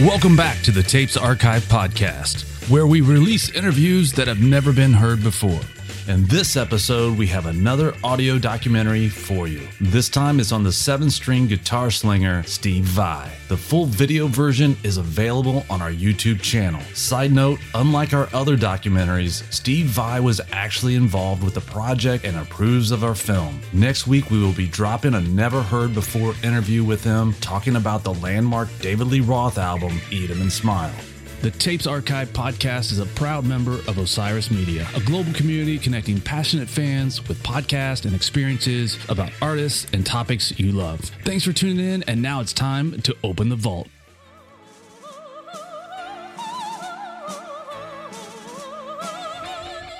Welcome back to the Tapes Archive podcast, where we release interviews that have never been heard before. In this episode, we have another audio documentary for you. This time it's on the seven string guitar slinger Steve Vai. The full video version is available on our YouTube channel. Side note unlike our other documentaries, Steve Vai was actually involved with the project and approves of our film. Next week, we will be dropping a never heard before interview with him talking about the landmark David Lee Roth album, Eat 'em and Smile. The Tapes Archive podcast is a proud member of Osiris Media, a global community connecting passionate fans with podcasts and experiences about artists and topics you love. Thanks for tuning in, and now it's time to open the vault.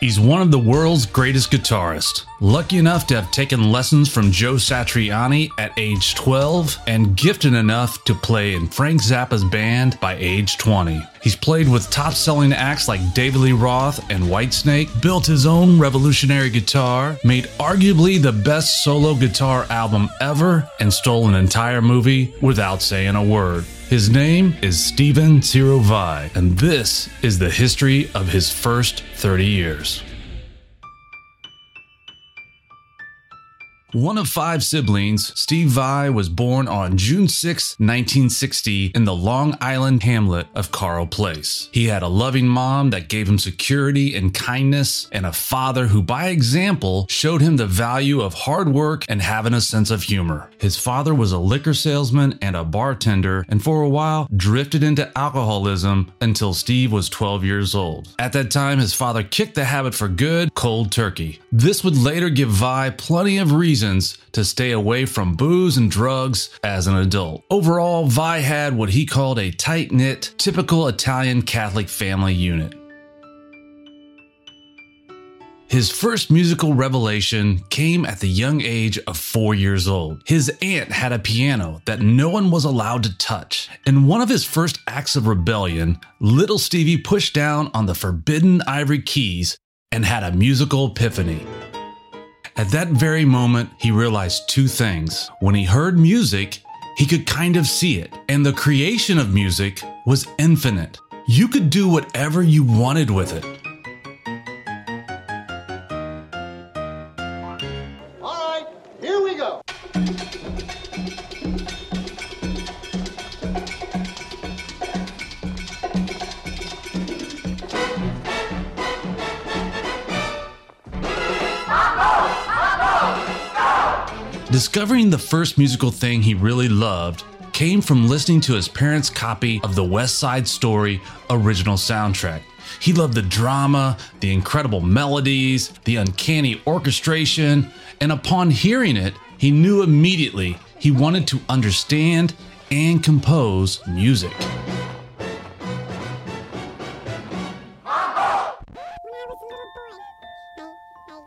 He's one of the world's greatest guitarists. Lucky enough to have taken lessons from Joe Satriani at age 12 and gifted enough to play in Frank Zappa's band by age 20. He's played with top selling acts like David Lee Roth and Whitesnake, built his own revolutionary guitar, made arguably the best solo guitar album ever, and stole an entire movie without saying a word. His name is Steven Siro Vai, and this is the history of his first 30 years. One of five siblings, Steve Vai was born on June 6, 1960, in the Long Island hamlet of Carle Place. He had a loving mom that gave him security and kindness, and a father who, by example, showed him the value of hard work and having a sense of humor. His father was a liquor salesman and a bartender, and for a while drifted into alcoholism until Steve was 12 years old. At that time, his father kicked the habit for good, cold turkey. This would later give Vai plenty of reasons to stay away from booze and drugs as an adult. Overall, Vai had what he called a tight knit, typical Italian Catholic family unit. His first musical revelation came at the young age of four years old. His aunt had a piano that no one was allowed to touch. In one of his first acts of rebellion, little Stevie pushed down on the forbidden ivory keys and had a musical epiphany. At that very moment, he realized two things. When he heard music, he could kind of see it, and the creation of music was infinite. You could do whatever you wanted with it. Discovering the first musical thing he really loved came from listening to his parents' copy of the West Side Story original soundtrack. He loved the drama, the incredible melodies, the uncanny orchestration, and upon hearing it, he knew immediately he wanted to understand and compose music.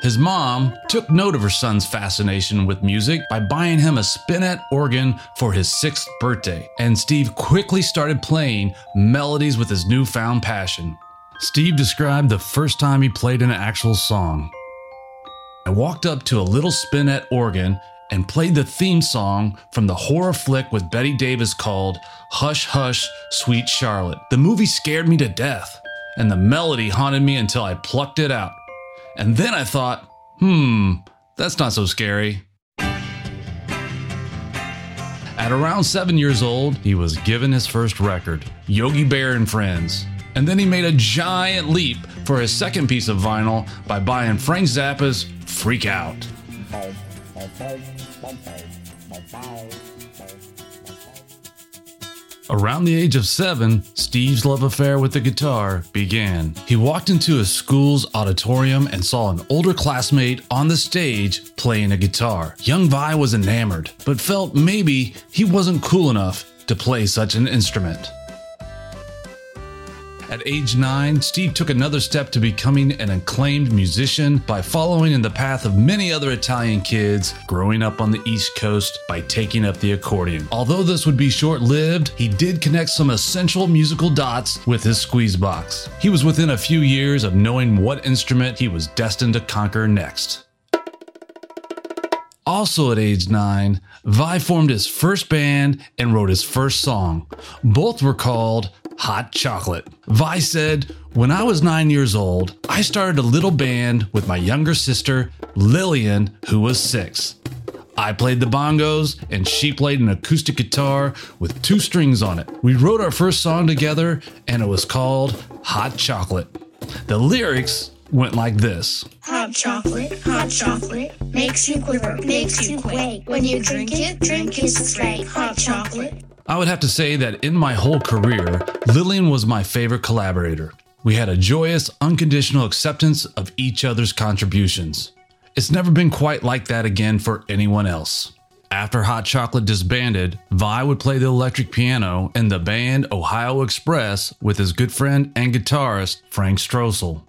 His mom took note of her son's fascination with music by buying him a spinet organ for his sixth birthday, and Steve quickly started playing melodies with his newfound passion. Steve described the first time he played an actual song. I walked up to a little spinet organ and played the theme song from the horror flick with Bette Davis called Hush Hush Sweet Charlotte. The movie scared me to death, and the melody haunted me until I plucked it out. And then I thought, hmm, that's not so scary. At around seven years old, he was given his first record, Yogi Bear and Friends. And then he made a giant leap for his second piece of vinyl by buying Frank Zappa's Freak Out. Around the age of seven, Steve's love affair with the guitar began. He walked into a school's auditorium and saw an older classmate on the stage playing a guitar. Young Vai was enamored, but felt maybe he wasn't cool enough to play such an instrument. At age nine, Steve took another step to becoming an acclaimed musician by following in the path of many other Italian kids growing up on the East Coast by taking up the accordion. Although this would be short lived, he did connect some essential musical dots with his squeeze box. He was within a few years of knowing what instrument he was destined to conquer next. Also at age nine, Vai formed his first band and wrote his first song. Both were called Hot Chocolate. Vai said, When I was nine years old, I started a little band with my younger sister, Lillian, who was six. I played the bongos and she played an acoustic guitar with two strings on it. We wrote our first song together and it was called Hot Chocolate. The lyrics went like this Hot chocolate, hot chocolate, makes you quiver, makes you quake. When you drink it, drink it straight. Hot chocolate. I would have to say that in my whole career, Lillian was my favorite collaborator. We had a joyous, unconditional acceptance of each other's contributions. It's never been quite like that again for anyone else. After Hot Chocolate disbanded, Vai would play the electric piano in the band Ohio Express with his good friend and guitarist Frank Stroessel.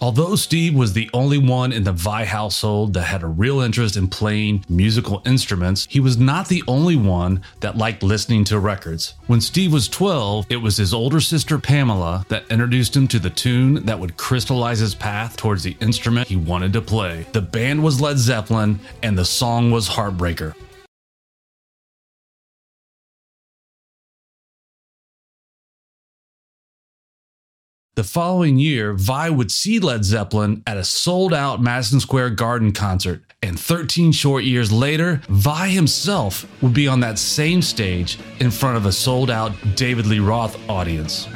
Although Steve was the only one in the Vai household that had a real interest in playing musical instruments, he was not the only one that liked listening to records. When Steve was 12, it was his older sister Pamela that introduced him to the tune that would crystallize his path towards the instrument he wanted to play. The band was Led Zeppelin, and the song was Heartbreaker. The following year, Vai would see Led Zeppelin at a sold out Madison Square Garden concert. And 13 short years later, Vai himself would be on that same stage in front of a sold out David Lee Roth audience.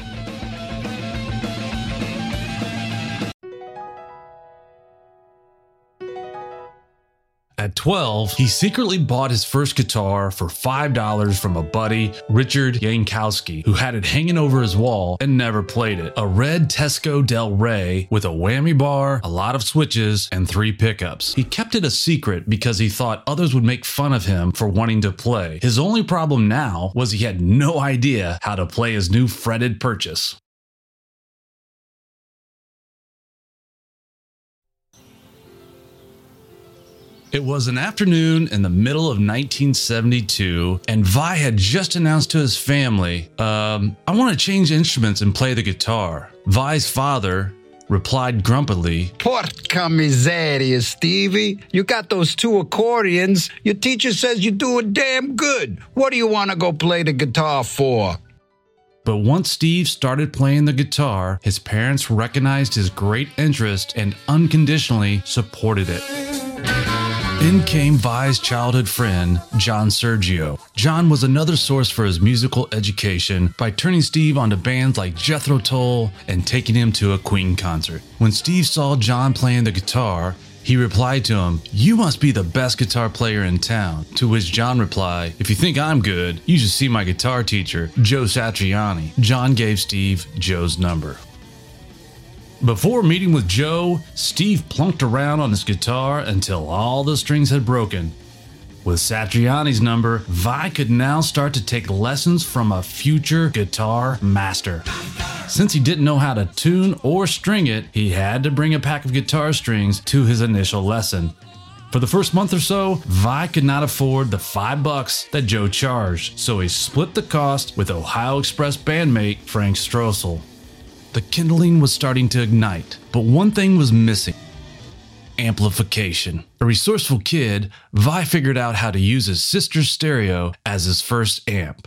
At 12, he secretly bought his first guitar for $5 from a buddy, Richard Yankowski, who had it hanging over his wall and never played it. A red Teisco Del Rey with a whammy bar, a lot of switches, and three pickups. He kept it a secret because he thought others would make fun of him for wanting to play. His only problem now was he had no idea how to play his new fretted purchase. It was an afternoon in the middle of 1972, and Vai had just announced to his family, um, I want to change instruments and play the guitar. Vai's father replied grumpily, Porca miseria, Stevie. You got those two accordions. Your teacher says you're doing damn good. What do you want to go play the guitar for? But once Steve started playing the guitar, his parents recognized his great interest and unconditionally supported it. In came Vai's childhood friend, John Sergio. John was another source for his musical education by turning Steve onto bands like Jethro Tull and taking him to a Queen concert. When Steve saw John playing the guitar, he replied to him, You must be the best guitar player in town. To which John replied, If you think I'm good, you should see my guitar teacher, Joe Satriani. John gave Steve Joe's number. Before meeting with Joe, Steve plunked around on his guitar until all the strings had broken. With Satriani's number, Vai could now start to take lessons from a future guitar master. Since he didn't know how to tune or string it, he had to bring a pack of guitar strings to his initial lesson. For the first month or so, Vai could not afford the five bucks that Joe charged, so he split the cost with Ohio Express bandmate Frank Stroessel. The kindling was starting to ignite, but one thing was missing amplification. A resourceful kid, Vai figured out how to use his sister's stereo as his first amp.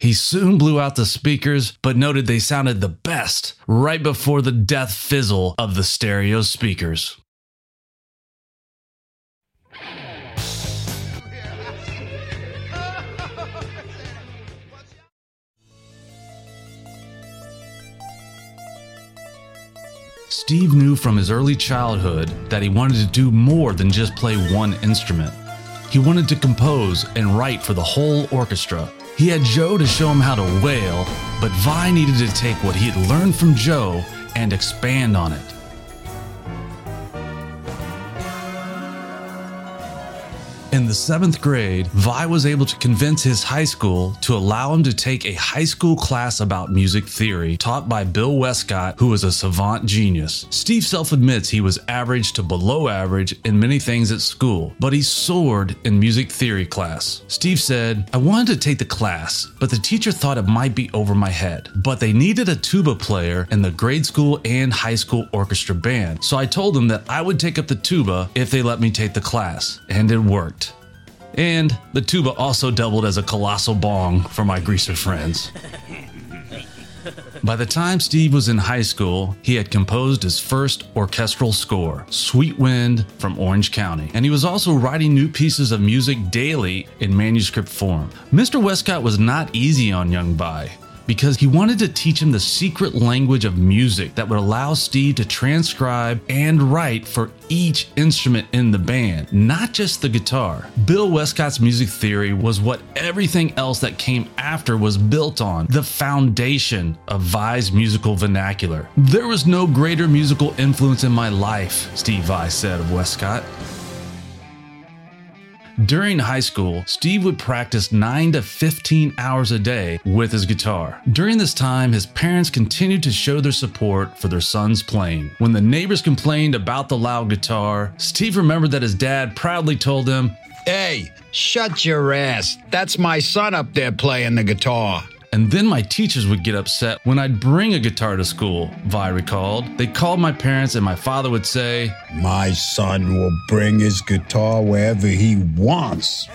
He soon blew out the speakers, but noted they sounded the best right before the death fizzle of the stereo speakers. Steve knew from his early childhood that he wanted to do more than just play one instrument. He wanted to compose and write for the whole orchestra. He had Joe to show him how to wail, but Vai needed to take what he had learned from Joe and expand on it. In the seventh grade, Vai was able to convince his high school to allow him to take a high school class about music theory taught by Bill Westcott, who was a savant genius. Steve self admits he was average to below average in many things at school, but he soared in music theory class. Steve said, I wanted to take the class, but the teacher thought it might be over my head. But they needed a tuba player in the grade school and high school orchestra band, so I told them that I would take up the tuba if they let me take the class, and it worked. And the tuba also doubled as a colossal bong for my greaser friends. By the time Steve was in high school, he had composed his first orchestral score, Sweet Wind from Orange County, and he was also writing new pieces of music daily in manuscript form. Mr. Westcott was not easy on young Vai because he wanted to teach him the secret language of music that would allow Steve to transcribe and write for each instrument in the band, not just the guitar. Bill Westcott's music theory was what everything else that came after was built on, the foundation of Vai's musical vernacular. There was no greater musical influence in my life, Steve Vai said of Westcott. During high school, Steve would practice 9 to 15 hours a day with his guitar. During this time, his parents continued to show their support for their son's playing. When the neighbors complained about the loud guitar, Steve remembered that his dad proudly told him, Hey, shut your ass. That's my son up there playing the guitar. And then my teachers would get upset when I'd bring a guitar to school, Vai recalled. They called my parents, and my father would say, My son will bring his guitar wherever he wants.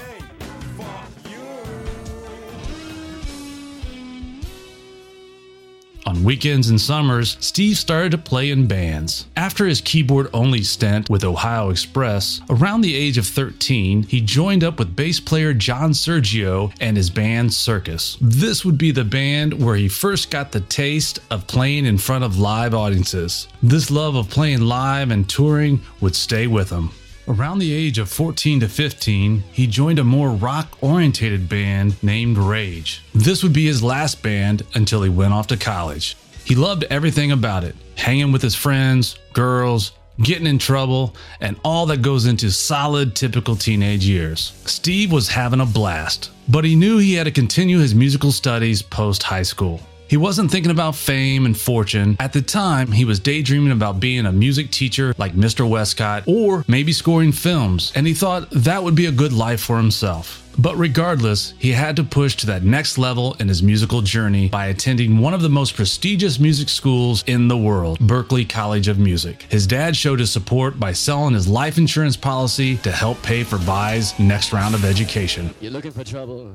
On weekends and summers, Steve started to play in bands. After his keyboard only stint with Ohio Express, around the age of 13, he joined up with bass player John Sergio and his band Circus. This would be the band where he first got the taste of playing in front of live audiences. This love of playing live and touring would stay with him. Around the age of 14 to 15, he joined a more rock orientated band named Rage. This would be his last band until he went off to college. He loved everything about it hanging with his friends, girls, getting in trouble, and all that goes into solid, typical teenage years. Steve was having a blast, but he knew he had to continue his musical studies post high school. He wasn't thinking about fame and fortune. At the time, he was daydreaming about being a music teacher like Mr. Westcott or maybe scoring films, and he thought that would be a good life for himself. But regardless, he had to push to that next level in his musical journey by attending one of the most prestigious music schools in the world, Berklee College of Music. His dad showed his support by selling his life insurance policy to help pay for Vai's next round of education. You're looking for trouble?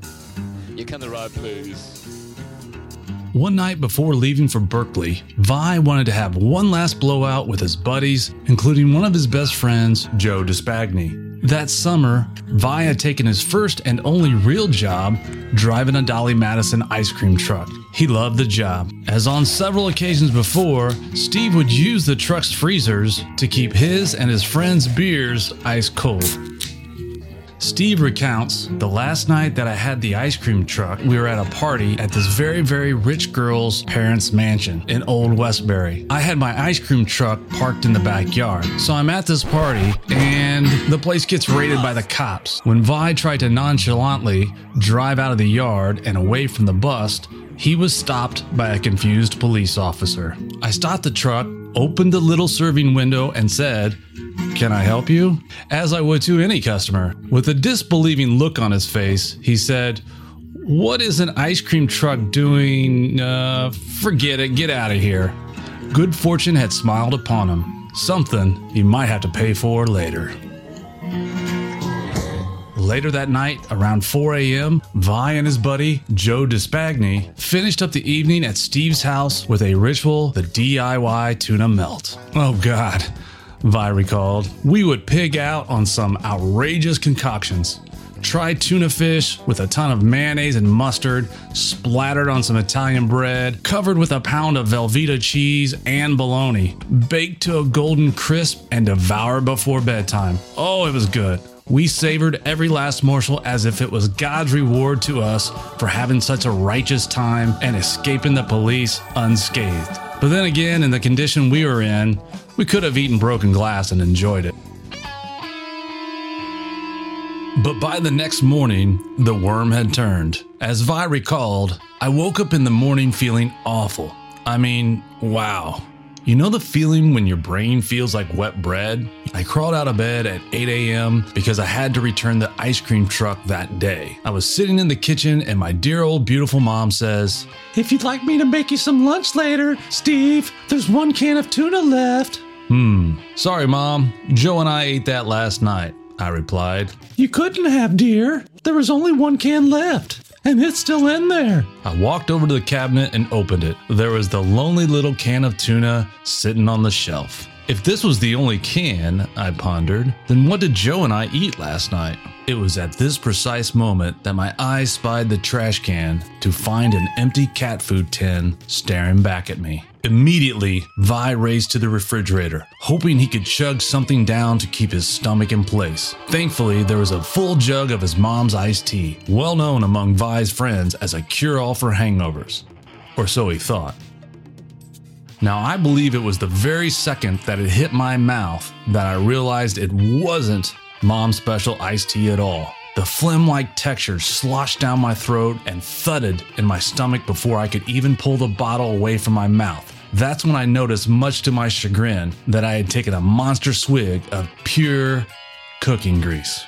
You come the right place. One night before leaving for Berklee, Vai wanted to have one last blowout with his buddies, including one of his best friends, Joe Despagny. That summer, Vai had taken his first and only real job driving a Dolly Madison ice cream truck. He loved the job. As on several occasions before, Steve would use the truck's freezers to keep his and his friends' beers ice cold. Steve recounts the last night that I had the ice cream truck, we were at a party at this very, very rich girl's parents' mansion in Old Westbury. I had my ice cream truck parked in the backyard. So I'm at this party and the place gets raided by the cops. When Vai tried to nonchalantly drive out of the yard and away from the bust, he was stopped by a confused police officer. I stopped the truck, opened the little serving window, and said, Can I help you? As I would to any customer. With a disbelieving look on his face, he said, What is an ice cream truck doing? Uh, forget it, get out of here. Good fortune had smiled upon him. Something he might have to pay for later. Later that night, around 4 a.m., Vai and his buddy, Joe Despagny, finished up the evening at Steve's house with a ritual, the DIY tuna melt. Oh, God, Vai recalled. We would pig out on some outrageous concoctions. Try tuna fish with a ton of mayonnaise and mustard, splattered on some Italian bread, covered with a pound of Velveeta cheese and bologna, baked to a golden crisp, and devoured before bedtime. Oh, it was good. We savored every last morsel as if it was God's reward to us for having such a righteous time and escaping the police unscathed. But then again, in the condition we were in, we could have eaten broken glass and enjoyed it. But by the next morning, the worm had turned. As Vai recalled, I woke up in the morning feeling awful. I mean, wow. You know the feeling when your brain feels like wet bread? I crawled out of bed at 8 a.m. because I had to return the ice cream truck that day. I was sitting in the kitchen and my dear old beautiful mom says, If you'd like me to make you some lunch later, Steve, there's one can of tuna left. Hmm, sorry, mom. Joe and I ate that last night, I replied. You couldn't have, dear. There was only one can left, and it's still in there. I walked over to the cabinet and opened it. There was the lonely little can of tuna sitting on the shelf. If this was the only can, I pondered, then what did Joe and I eat last night? It was at this precise moment that my eyes spied the trash can to find an empty cat food tin staring back at me. Immediately, Vai raced to the refrigerator, hoping he could chug something down to keep his stomach in place. Thankfully, there was a full jug of his mom's iced tea, well known among Vai's friends as a cure all for hangovers. Or so he thought. Now, I believe it was the very second that it hit my mouth that I realized it wasn't mom's special iced tea at all. The phlegm like texture sloshed down my throat and thudded in my stomach before I could even pull the bottle away from my mouth. That's when I noticed, much to my chagrin, that I had taken a monster swig of pure cooking grease.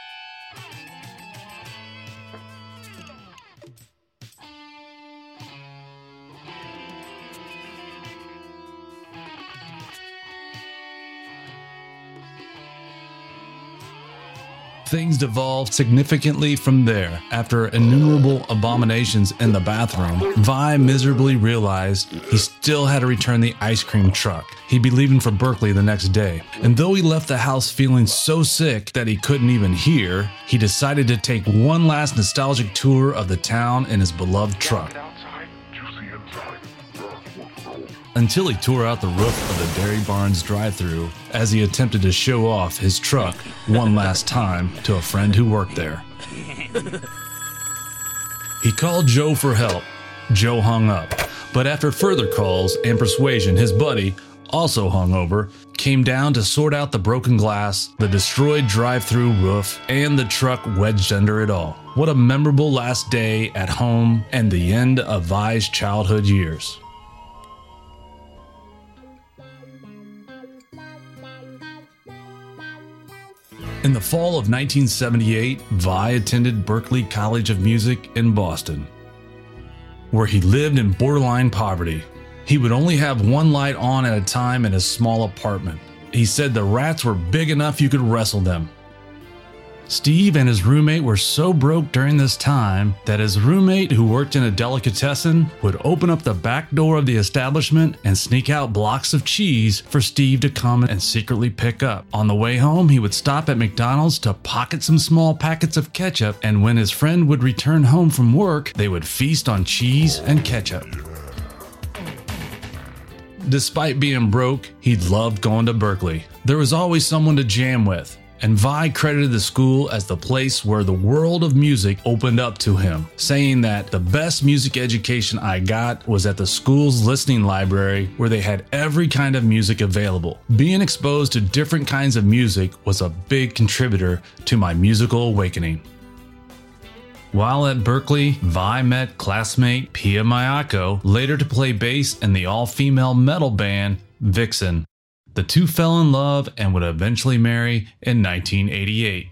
Things devolved significantly from there. After innumerable abominations in the bathroom, Vai miserably realized he still had to return the ice cream truck. He'd be leaving for Berklee the next day. And though he left the house feeling so sick that he couldn't even hear, he decided to take one last nostalgic tour of the town in his beloved truck. Until he tore out the roof of the Dairy Barns drive through as he attempted to show off his truck one last time to a friend who worked there. He called Joe for help. Joe hung up, but after further calls and persuasion, his buddy, also hungover, came down to sort out the broken glass, the destroyed drive through roof, and the truck wedged under it all. What a memorable last day at home and the end of Vai's childhood years. In the fall of 1978, Vai attended Berklee College of Music in Boston, where he lived in borderline poverty. He would only have one light on at a time in his small apartment. He said the rats were big enough you could wrestle them. Steve and his roommate were so broke during this time that his roommate, who worked in a delicatessen, would open up the back door of the establishment and sneak out blocks of cheese for Steve to come and secretly pick up. On the way home, he would stop at McDonald's to pocket some small packets of ketchup, and when his friend would return home from work, they would feast on cheese and ketchup. Despite being broke, he loved going to Berklee. There was always someone to jam with, and Vai credited the school as the place where the world of music opened up to him, saying that the best music education I got was at the school's listening library where they had every kind of music available. Being exposed to different kinds of music was a big contributor to my musical awakening. While at Berklee, Vai met classmate Pia Maiocco, later to play bass in the all female metal band Vixen. The two fell in love and would eventually marry in 1988.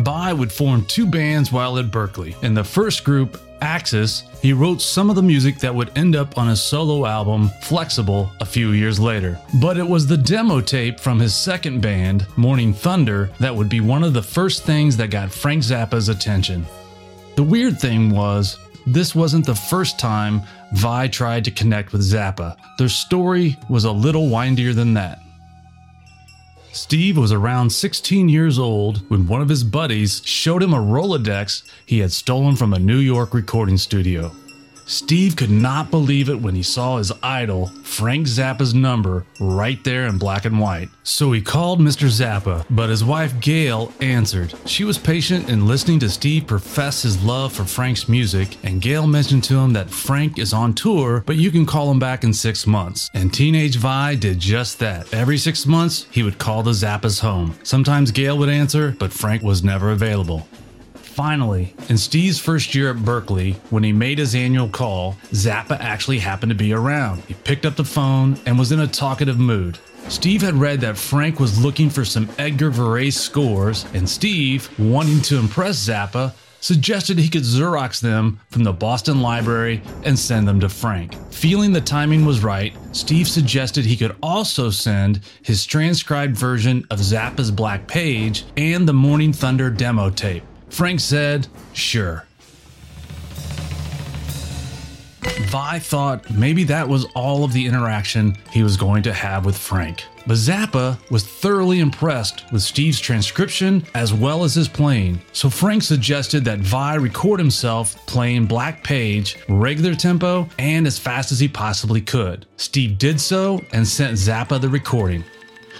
Vai would form two bands while at Berklee. In the first group, Axis, he wrote some of the music that would end up on his solo album, Flex-Able, a few years later. But it was the demo tape from his second band, Morning Thunder, that would be one of the first things that got Frank Zappa's attention. The weird thing was, this wasn't the first time Vai tried to connect with Zappa. Their story was a little windier than that. Steve was around 16 years old when one of his buddies showed him a Rolodex he had stolen from a New York recording studio. Steve could not believe it when he saw his idol, Frank Zappa's number, right there in black and white. So he called Mr. Zappa, but his wife Gail answered. She was patient in listening to Steve profess his love for Frank's music, and Gail mentioned to him that Frank is on tour, but you can call him back in six months. And Teenage Vai did just that. Every six months, he would call the Zappas home. Sometimes Gail would answer, but Frank was never available. Finally, in Steve's first year at Berklee, when he made his annual call, Zappa actually happened to be around. He picked up the phone and was in a talkative mood. Steve had read that Frank was looking for some Edgar Varese scores, and Steve, wanting to impress Zappa, suggested he could Xerox them from the Boston Library and send them to Frank. Feeling the timing was right, Steve suggested he could also send his transcribed version of Zappa's Black Page and the Morning Thunder demo tape. Frank said, sure. Vai thought maybe that was all of the interaction he was going to have with Frank. But Zappa was thoroughly impressed with Steve's transcription as well as his playing, so Frank suggested that Vai record himself playing Black Page, regular tempo, and as fast as he possibly could. Steve did so and sent Zappa the recording.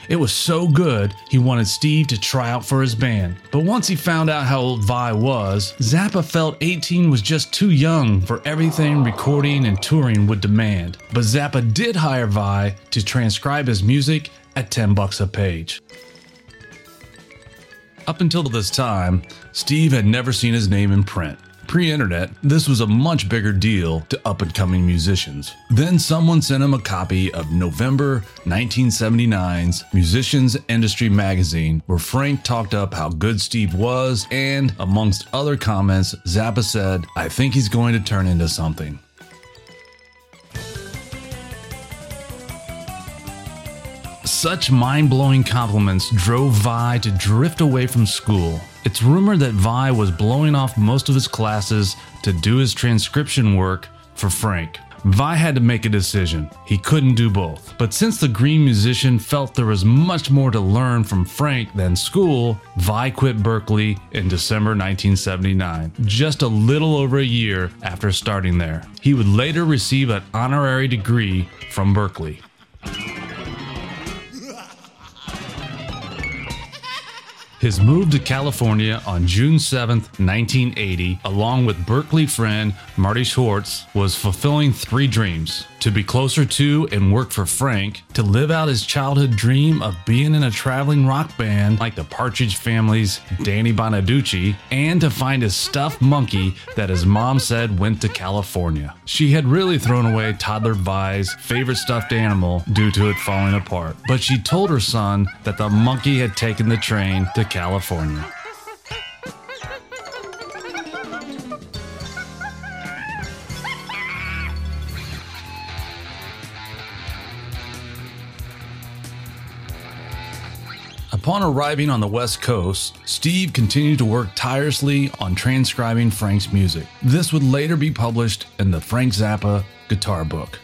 It was so good, he wanted Steve to try out for his band. But once he found out how old Vai was, Zappa felt 18 was just too young for everything recording and touring would demand. But Zappa did hire Vai to transcribe his music at 10 bucks a page. Up until this time, Steve had never seen his name in print. Pre internet, this was a much bigger deal to up and coming musicians. Then someone sent him a copy of November 1979's Musicians Industry magazine, where Frank talked up how good Steve was, and amongst other comments, Zappa said, I think he's going to turn into something. Such mind blowing compliments drove Vai to drift away from school. It's rumored that Vai was blowing off most of his classes to do his transcription work for Frank. Vai had to make a decision. He couldn't do both. But since the green musician felt there was much more to learn from Frank than school, Vai quit Berklee in December 1979, just a little over a year after starting there. He would later receive an honorary degree from Berklee. His move to California on June 7, 1980, along with Berklee friend Marty Schwartz, was fulfilling three dreams to be closer to and work for Frank, to live out his childhood dream of being in a traveling rock band like the Partridge Family's Danny Bonaducci, and to find a stuffed monkey that his mom said went to California. She had really thrown away toddler Vai's favorite stuffed animal due to it falling apart, but she told her son that the monkey had taken the train to California. Upon arriving on the West Coast, Steve continued to work tirelessly on transcribing Frank's music. This would later be published in the Frank Zappa Guitar Book.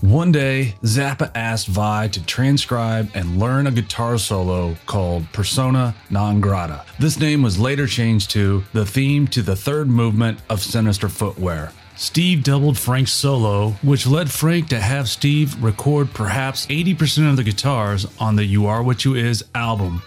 One day, Zappa asked Vai to transcribe and learn a guitar solo called Persona Non Grata. This name was later changed to the theme to the third movement of Sinister Footwear. Steve doubled Frank's solo, which led Frank to have Steve record perhaps 80% of the guitars on the You Are What You Is album.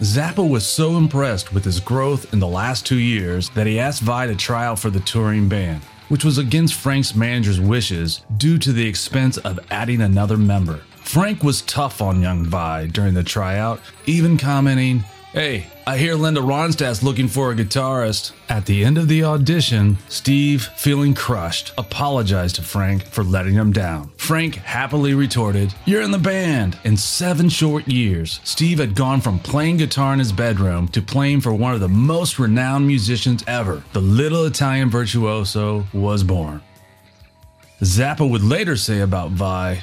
Zappa was so impressed with his growth in the last two years that he asked Vai to try out for the touring band, which was against Frank's manager's wishes due to the expense of adding another member. Frank was tough on young Vai during the tryout, even commenting, Hey, I hear Linda Ronstadt's looking for a guitarist. At the end of the audition, Steve, feeling crushed, apologized to Frank for letting him down. Frank happily retorted, You're in the band. In seven short years, Steve had gone from playing guitar in his bedroom to playing for one of the most renowned musicians ever. The little Italian virtuoso was born. Zappa would later say about Vai,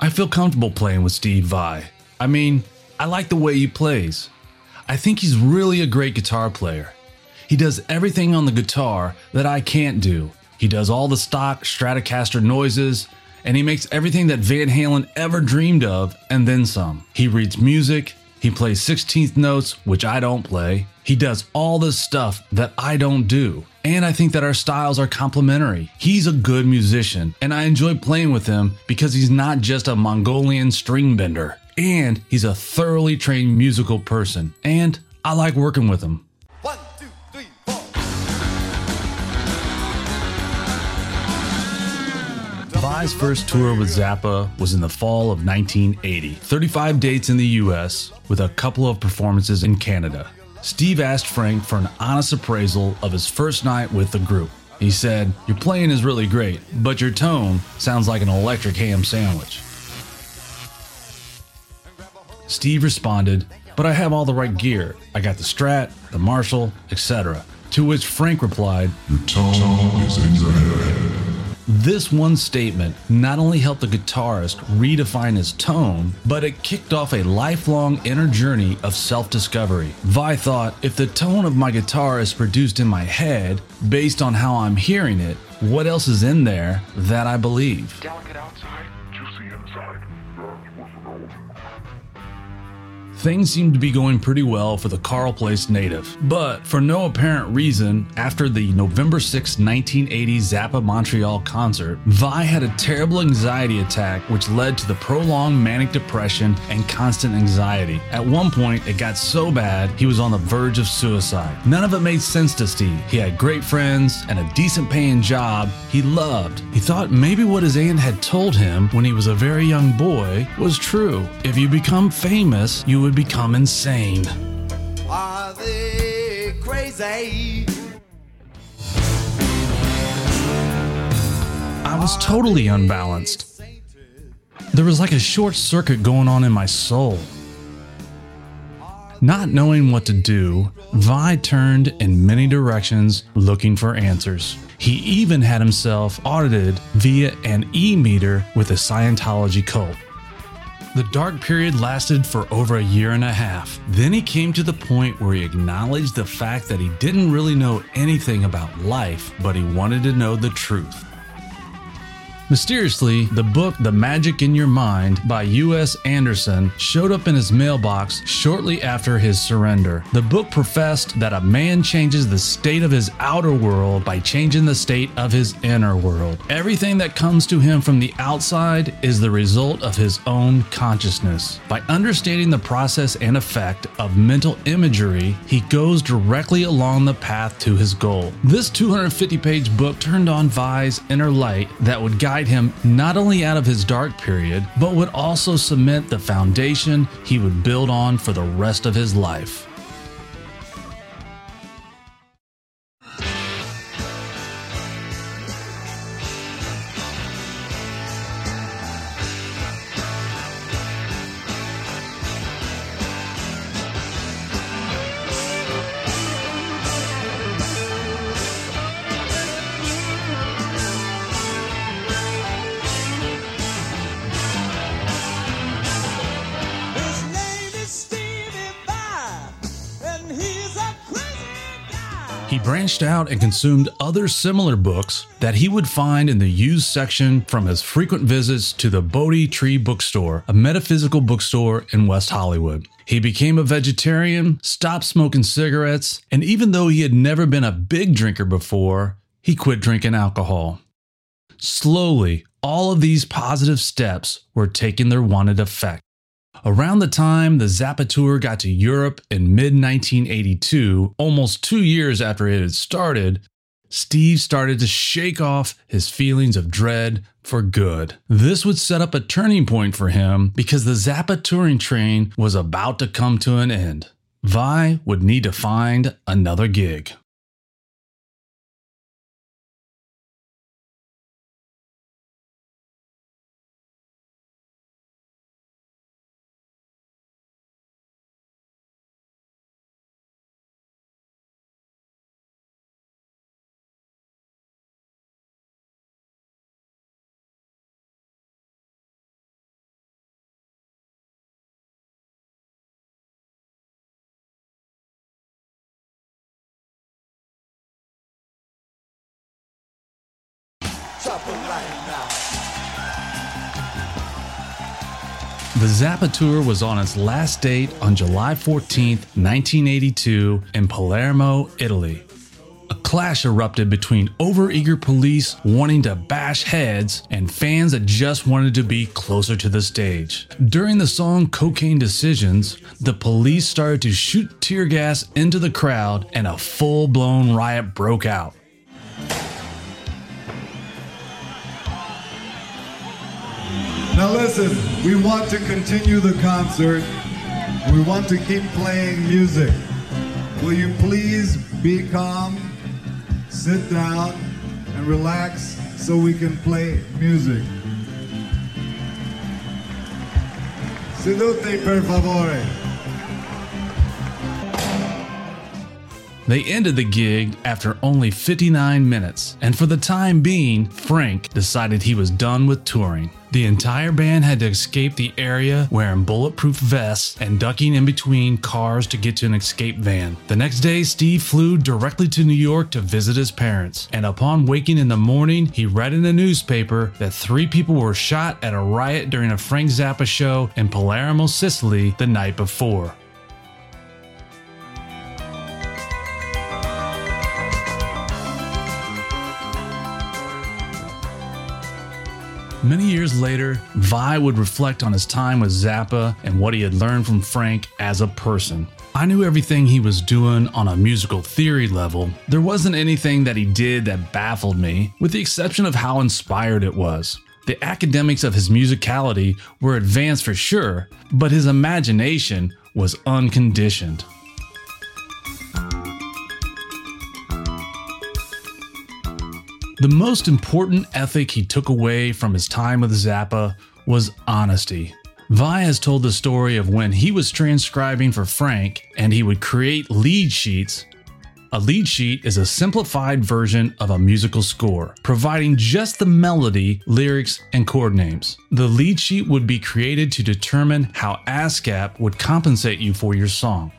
I feel comfortable playing with Steve Vai. I mean, I like the way he plays. I think he's really a great guitar player. He does everything on the guitar that I can't do. He does all the stock Stratocaster noises, and he makes everything that Van Halen ever dreamed of and then some. He reads music, he plays 16th notes, which I don't play. He does all this stuff that I don't do. and I think that our styles are complementary. He's a good musician, and I enjoy playing with him because he's not just a Mongolian string bender, and he's a thoroughly trained musical person, and I like working with him. One, two, three, four. Vai's first tour with Zappa was in the fall of 1980. 35 dates in the US, with a couple of performances in Canada. Steve asked Frank for an honest appraisal of his first night with the group. He said, Your playing is really great, but your tone sounds like an electric ham sandwich. Steve responded, But I have all the right gear. I got the Strat, the Marshall, etc. To which Frank replied, Your tongue is in your head. this one statement not only helped the guitarist redefine his tone, but it kicked off a lifelong inner journey of self discovery. Vai thought, if the tone of my guitar is produced in my head based on how I'm hearing it, what else is in there that I believe? Delicate Things seemed to be going pretty well for the Carle Place native. But for no apparent reason, after the November 6, 1980 Zappa Montreal concert, Vai had a terrible anxiety attack which led to the prolonged manic depression and constant anxiety. At one point, it got so bad he was on the verge of suicide. None of it made sense to Steve. He had great friends and a decent paying job he loved. He thought maybe what his aunt had told him when he was a very young boy was true. If you become famous, you would become insane. Are they crazy? I was totally unbalanced. There was like a short circuit going on in my soul. Not knowing what to do, Vai turned in many directions looking for answers. He even had himself audited via an e meter with a Scientology cult. The dark period lasted for over a year and a half. Then he came to the point where he acknowledged the fact that he didn't really know anything about life, but he wanted to know the truth. Mysteriously, the book The Magic in Your Mind by U.S. Andersen showed up in his mailbox shortly after his surrender. The book professed that a man changes the state of his outer world by changing the state of his inner world. Everything that comes to him from the outside is the result of his own consciousness. By understanding the process and effect of mental imagery, he goes directly along the path to his goal. This 250 page book turned on Vai's inner light that would guide him not only out of his dark period, but would also cement the foundation he would build on for the rest of his life. Out and consumed other similar books that he would find in the used section from his frequent visits to the Bodhi Tree Bookstore, a metaphysical bookstore in West Hollywood. He became a vegetarian, stopped smoking cigarettes, and even though he had never been a big drinker before, he quit drinking alcohol. Slowly, all of these positive steps were taking their wanted effect. Around the time the Zappa tour got to Europe in mid 1982, almost two years after it had started, Steve started to shake off his feelings of dread for good. This would set up a turning point for him because the Zappa touring train was about to come to an end. Vai would need to find another gig. The Zappa tour was on its last date on July 14th, 1982, in Palermo, Italy. A clash erupted between overeager police wanting to bash heads and fans that just wanted to be closer to the stage. During the song Cocaine Decisions, the police started to shoot tear gas into the crowd and a full blown riot broke out. Now listen, we want to continue the concert. We want to keep playing music. Will you please be calm, sit down, and relax so we can play music? Seduti per favore. They ended the gig after only 59 minutes, and for the time being, Frank decided he was done with touring. The entire band had to escape the area wearing bulletproof vests and ducking in between cars to get to an escape van. The next day, Steve flew directly to New York to visit his parents, and upon waking in the morning, he read in the newspaper that three people were shot at a riot during a Frank Zappa show in Palermo, Sicily the night before. Many years later, Vai would reflect on his time with Zappa and what he had learned from Frank as a person. I knew everything he was doing on a musical theory level. There wasn't anything that he did that baffled me, with the exception of how inspired it was. The academics of his musicality were advanced for sure, but his imagination was unconditioned. The most important ethic he took away from his time with Zappa was honesty. Vai has told the story of when he was transcribing for Frank and he would create lead sheets. A lead sheet is a simplified version of a musical score, providing just the melody, lyrics, and chord names. The lead sheet would be created to determine how ASCAP would compensate you for your song.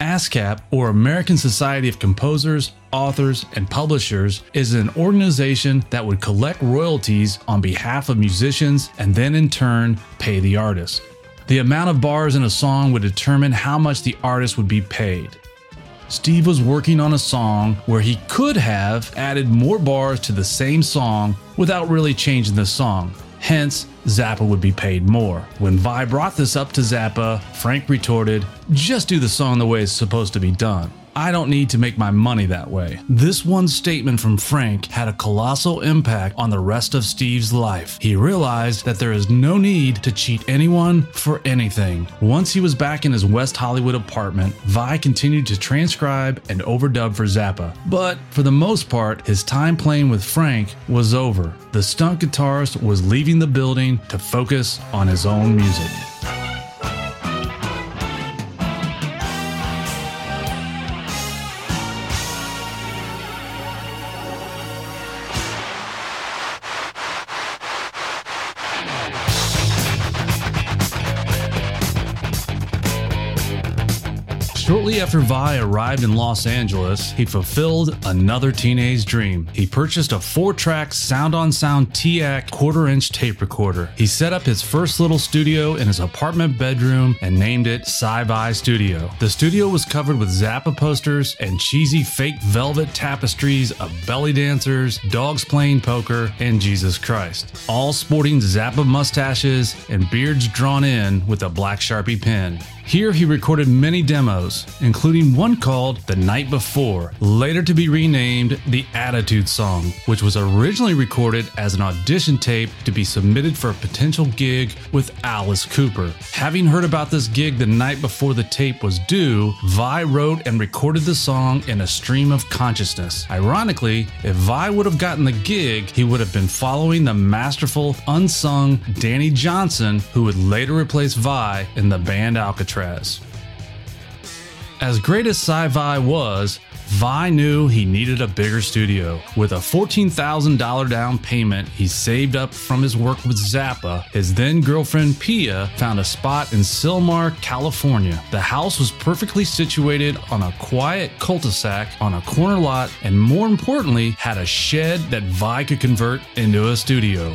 ASCAP, or American Society of Composers, Authors, and Publishers, is an organization that would collect royalties on behalf of musicians and then in turn pay the artist. The amount of bars in a song would determine how much the artist would be paid. Steve was working on a song where he could have added more bars to the same song without really changing the song. Hence, Zappa would be paid more. When Vai brought this up to Zappa, Frank retorted, Just do the song the way it's supposed to be done. I don't need to make my money that way. This one statement from Frank had a colossal impact on the rest of Steve's life. He realized that there is no need to cheat anyone for anything. Once he was back in his West Hollywood apartment, Vai continued to transcribe and overdub for Zappa. But for the most part, his time playing with Frank was over. The stunt guitarist was leaving the building to focus on his own music. After Vai arrived in Los Angeles, he fulfilled another teenage dream. He purchased a four track Sound on Sound TAC quarter inch tape recorder. He set up his first little studio in his apartment bedroom and named it Sci-Vi Studio. The studio was covered with Zappa posters and cheesy fake velvet tapestries of belly dancers, dogs playing poker, and Jesus Christ, all sporting Zappa mustaches and beards drawn in with a black Sharpie pen. Here he recorded many demos, including one called The Night Before, later to be renamed The Attitude Song, which was originally recorded as an audition tape to be submitted for a potential gig with Alice Cooper. Having heard about this gig the night before the tape was due, Vai wrote and recorded the song in a stream of consciousness. Ironically, if Vai would have gotten the gig, he would have been following the masterful, unsung Danny Johnson, who would later replace Vai in the band Alcatrazz. As great as Sci-Fi was, Vai knew he needed a bigger studio. With a $14,000 down payment he saved up from his work with Zappa, his then girlfriend Pia found a spot in Sylmar, California. The house was perfectly situated on a quiet cul-de-sac on a corner lot and more importantly, had a shed that Vai could convert into a studio.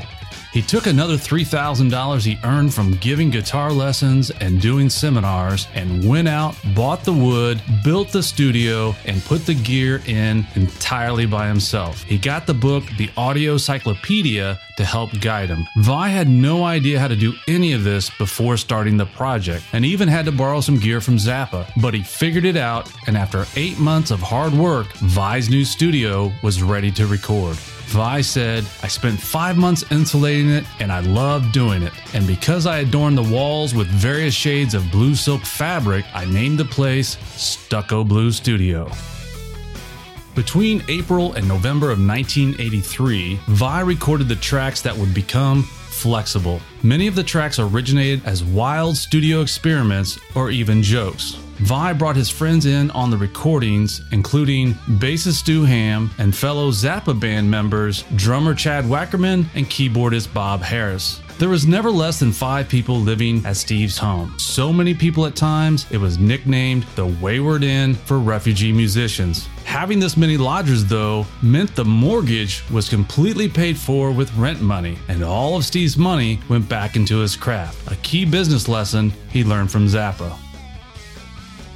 He took another $3,000 he earned from giving guitar lessons and doing seminars and went out, bought the wood, built the studio, and put the gear in entirely by himself. He got the book, The Audio Cyclopedia, to help guide him. Vai had no idea how to do any of this before starting the project and even had to borrow some gear from Zappa, but he figured it out, and after eight months of hard work, Vai's new studio was ready to record. Vai said, I spent five months insulating it and I loved doing it. And because I adorned the walls with various shades of blue silk fabric, I named the place Stucco Blue Studio. Between April and November of 1983, Vai recorded the tracks that would become Flex-Able. Many of the tracks originated as wild studio experiments or even jokes. Vai brought his friends in on the recordings, including bassist Stu Hamm and fellow Zappa band members drummer Chad Wackerman and keyboardist Bob Harris. There was never less than five people living at Steve's home. So many people at times, it was nicknamed the Wayward Inn for refugee musicians. Having this many lodgers, though, meant the mortgage was completely paid for with rent money, and all of Steve's money went back into his craft, a key business lesson he learned from Zappa.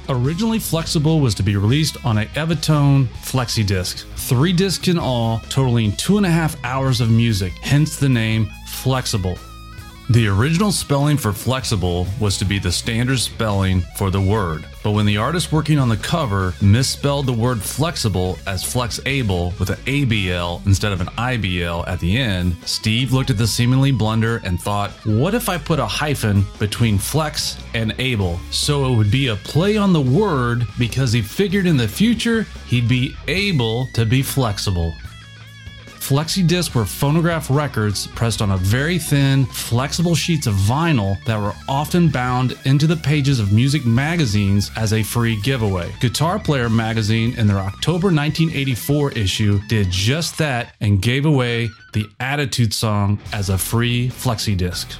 Originally, Flex-Able was to be released on a Evatone flexi disc, three discs in all, totaling two and a half hours of music, hence the name Flexible. The original spelling for flexible was to be the standard spelling for the word, but when the artist working on the cover misspelled the word flexible as flexable with an ABL instead of an IBL at the end, Steve looked at the seemingly blunder and thought, what if I put a hyphen between flex and able so it would be a play on the word because he figured in the future he'd be able to be flexible. Flexi discs were phonograph records pressed on a very thin, flexible sheets of vinyl that were often bound into the pages of music magazines as a free giveaway. Guitar Player magazine, in their October 1984 issue, did just that and gave away the Attitude song as a free flexi disc.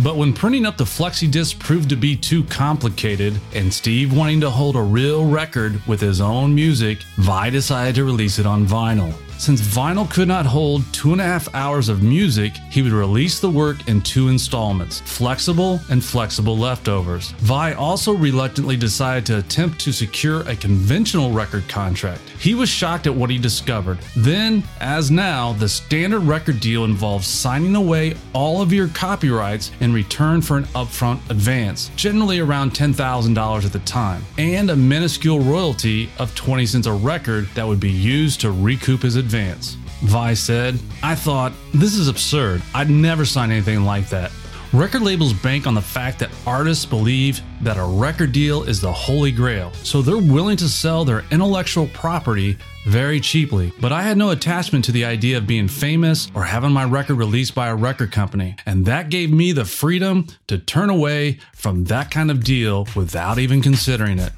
But when printing up the flexi disc proved to be too complicated, and Steve wanting to hold a real record with his own music, Vai decided to release it on vinyl. Since vinyl could not hold two and a half hours of music, he would release the work in two installments Flex-Able and Flex-Able Leftovers. Vai also reluctantly decided to attempt to secure a conventional record contract. He was shocked at what he discovered. Then, as now, the standard record deal involves signing away all of your copyrights in return for an upfront advance, generally around $10,000 at the time, and a minuscule royalty of 20 cents a record that would be used to recoup his advance. Vai said, I thought, this is absurd. I'd never sign anything like that. Record labels bank on the fact that artists believe that a record deal is the holy grail, so they're willing to sell their intellectual property very cheaply. But I had no attachment to the idea of being famous or having my record released by a record company, and that gave me the freedom to turn away from that kind of deal without even considering it.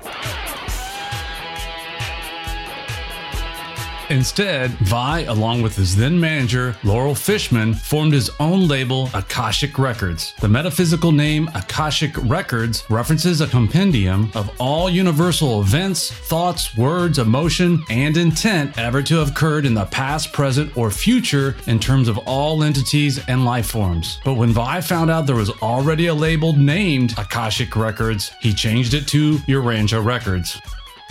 Instead, Vai, along with his then manager, Laurel Fishman, formed his own label, Akashic Records. The metaphysical name Akashic Records references a compendium of all universal events, thoughts, words, emotion, and intent ever to have occurred in the past, present, or future in terms of all entities and life forms. But when Vai found out there was already a label named Akashic Records, he changed it to Urantia Records.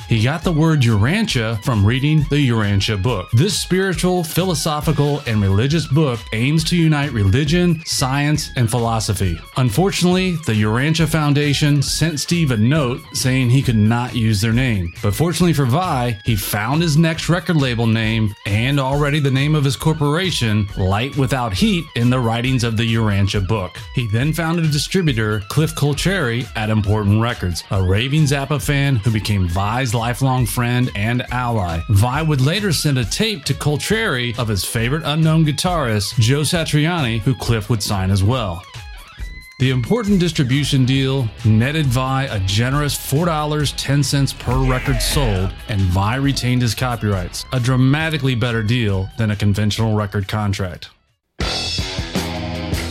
He got the word Urantia from reading the Urantia book. This spiritual, philosophical, and religious book aims to unite religion, science, and philosophy. Unfortunately, the Urantia Foundation sent Steve a note saying he could not use their name. But fortunately for Vai, he found his next record label name and already the name of his corporation, Light Without Heat, in the writings of the Urantia book. He then founded a distributor, Cliff Cultreri, at Important Records, a raving Zappa fan who became Vai's lifelong friend and ally. Vai would later send a tape to Cultreri of his favorite unknown guitarist, Joe Satriani, who Cliff would sign as well. The important distribution deal netted Vai a generous $4.10 per record sold, and Vai retained his copyrights, a dramatically better deal than a conventional record contract.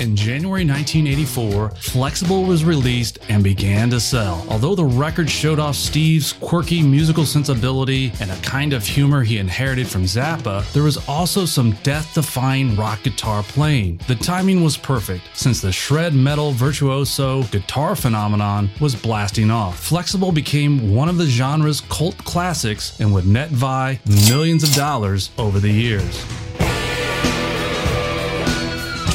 In January 1984, Flex-Able was released and began to sell. Although the record showed off Steve's quirky musical sensibility and a kind of humor he inherited from Zappa, there was also some death defying rock guitar playing. The timing was perfect, since the shred metal virtuoso guitar phenomenon was blasting off. Flex-Able became one of the genre's cult classics and would net Vai millions of dollars over the years.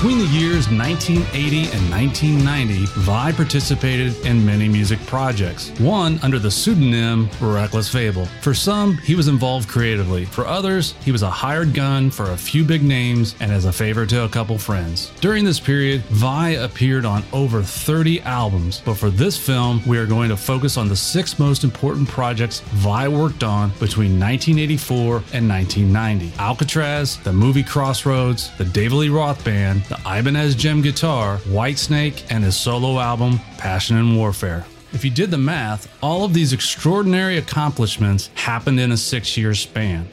Between the years 1980 and 1990, Vai participated in many music projects, one under the pseudonym Reckless Fable. For some, he was involved creatively. For others, he was a hired gun for a few big names and as a favor to a couple friends. During this period, Vai appeared on over 30 albums, but for this film, we are going to focus on the six most important projects Vai worked on between 1984 and 1990 Alcatrazz, the movie Crossroads, the David Lee Roth Band, the Ibanez JEM guitar, Whitesnake, and his solo album, Passion and Warfare. If you did the math, all of these extraordinary accomplishments happened in a six year span.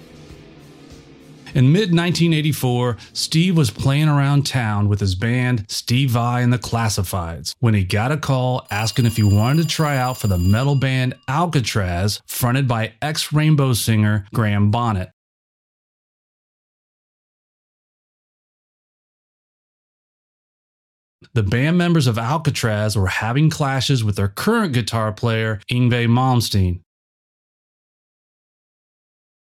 In mid 1984, Steve was playing around town with his band Steve Vai and the Classifieds when he got a call asking if he wanted to try out for the metal band Alcatrazz, fronted by ex Rainbow singer Graham Bonnet. The band members of Alcatrazz were having clashes with their current guitar player, Yngwie Malmsteen.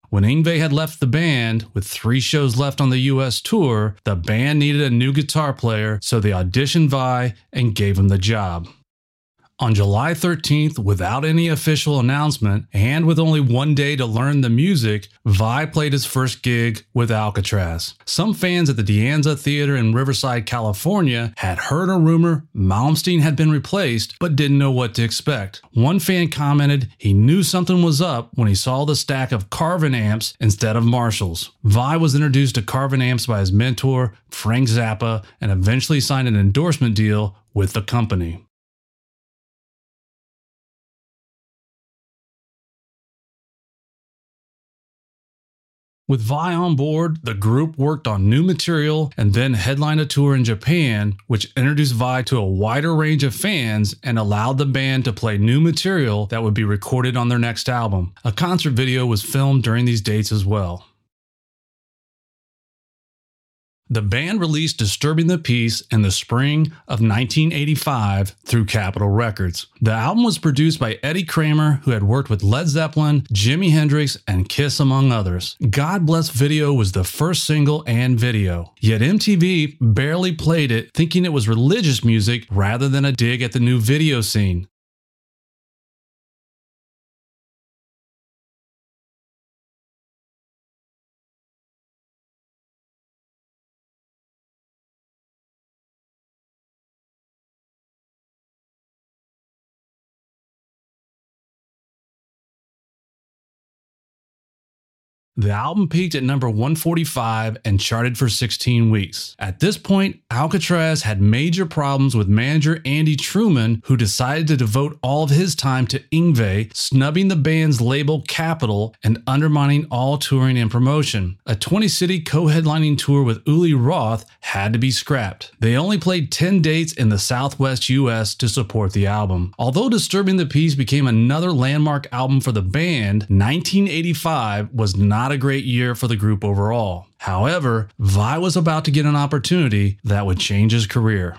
When Yngwie had left the band, with three shows left on the US tour, the band needed a new guitar player, so they auditioned Vai and gave him the job. On July 13th, without any official announcement and with only one day to learn the music, Vai played his first gig with Alcatrazz. Some fans at the De Anza Theater in Riverside, California had heard a rumor Malmsteen had been replaced but didn't know what to expect. One fan commented he knew something was up when he saw the stack of Carvin amps instead of Marshalls. Vai was introduced to Carvin amps by his mentor, Frank Zappa, and eventually signed an endorsement deal with the company. With Vai on board, the group worked on new material and then headlined a tour in Japan, which introduced Vi to a wider range of fans and allowed the band to play new material that would be recorded on their next album. A concert video was filmed during these dates as well. The band released Disturbing the Peace in the spring of 1985 through Capitol Records. The album was produced by Eddie Kramer, who had worked with Led Zeppelin, Jimi Hendrix, and Kiss, among others. God Bless Video was the first single and video, yet MTV barely played it, thinking it was religious music rather than a dig at the new video scene. The album peaked at number 145 and charted for 16 weeks. At this point, Alcatrazz had major problems with manager Andy Truman, who decided to devote all of his time to Yngwie, snubbing the band's label Capitol and undermining all touring and promotion. A 20 city co headlining tour with Uli Roth had to be scrapped. They only played 10 dates in the southwest US to support the album. Although Disturbing the Peace became another landmark album for the band, 1985 was not a great year for the group overall. However, Vai was about to get an opportunity that would change his career.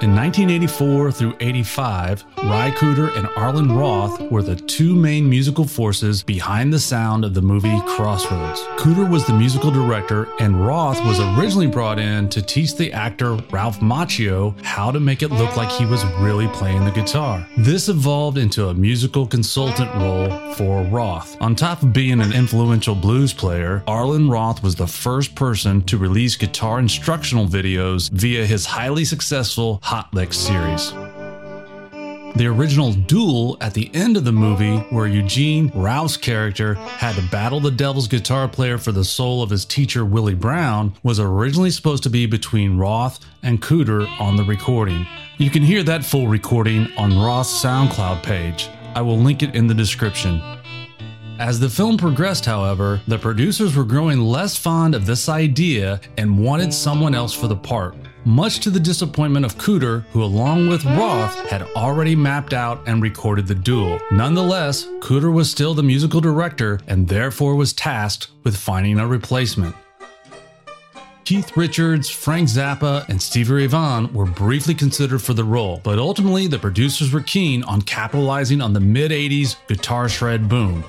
In 1984 through 85, Ry Cooder and Arlen Roth were the two main musical forces behind the sound of the movie Crossroads. Cooder was the musical director, and Roth was originally brought in to teach the actor Ralph Macchio how to make it look like he was really playing the guitar. This evolved into a musical consultant role for Roth. On top of being an influential blues player, Arlen Roth was the first person to release guitar instructional videos via his highly successful Hot Licks series. The original duel at the end of the movie, where Eugene, Ralph's character, had to battle the devil's guitar player for the soul of his teacher Willie Brown, was originally supposed to be between Roth and Cooder on the recording. You can hear that full recording on Roth's SoundCloud page. I will link it in the description. As the film progressed, however, the producers were growing less fond of this idea and wanted someone else for the part. Much to the disappointment of Cooder, who, along with Roth, had already mapped out and recorded the duel. Nonetheless, Cooder was still the musical director and therefore was tasked with finding a replacement. Keith Richards, Frank Zappa, and Stevie Ray Vaughan were briefly considered for the role, but ultimately the producers were keen on capitalizing on the mid 80s guitar shred boom.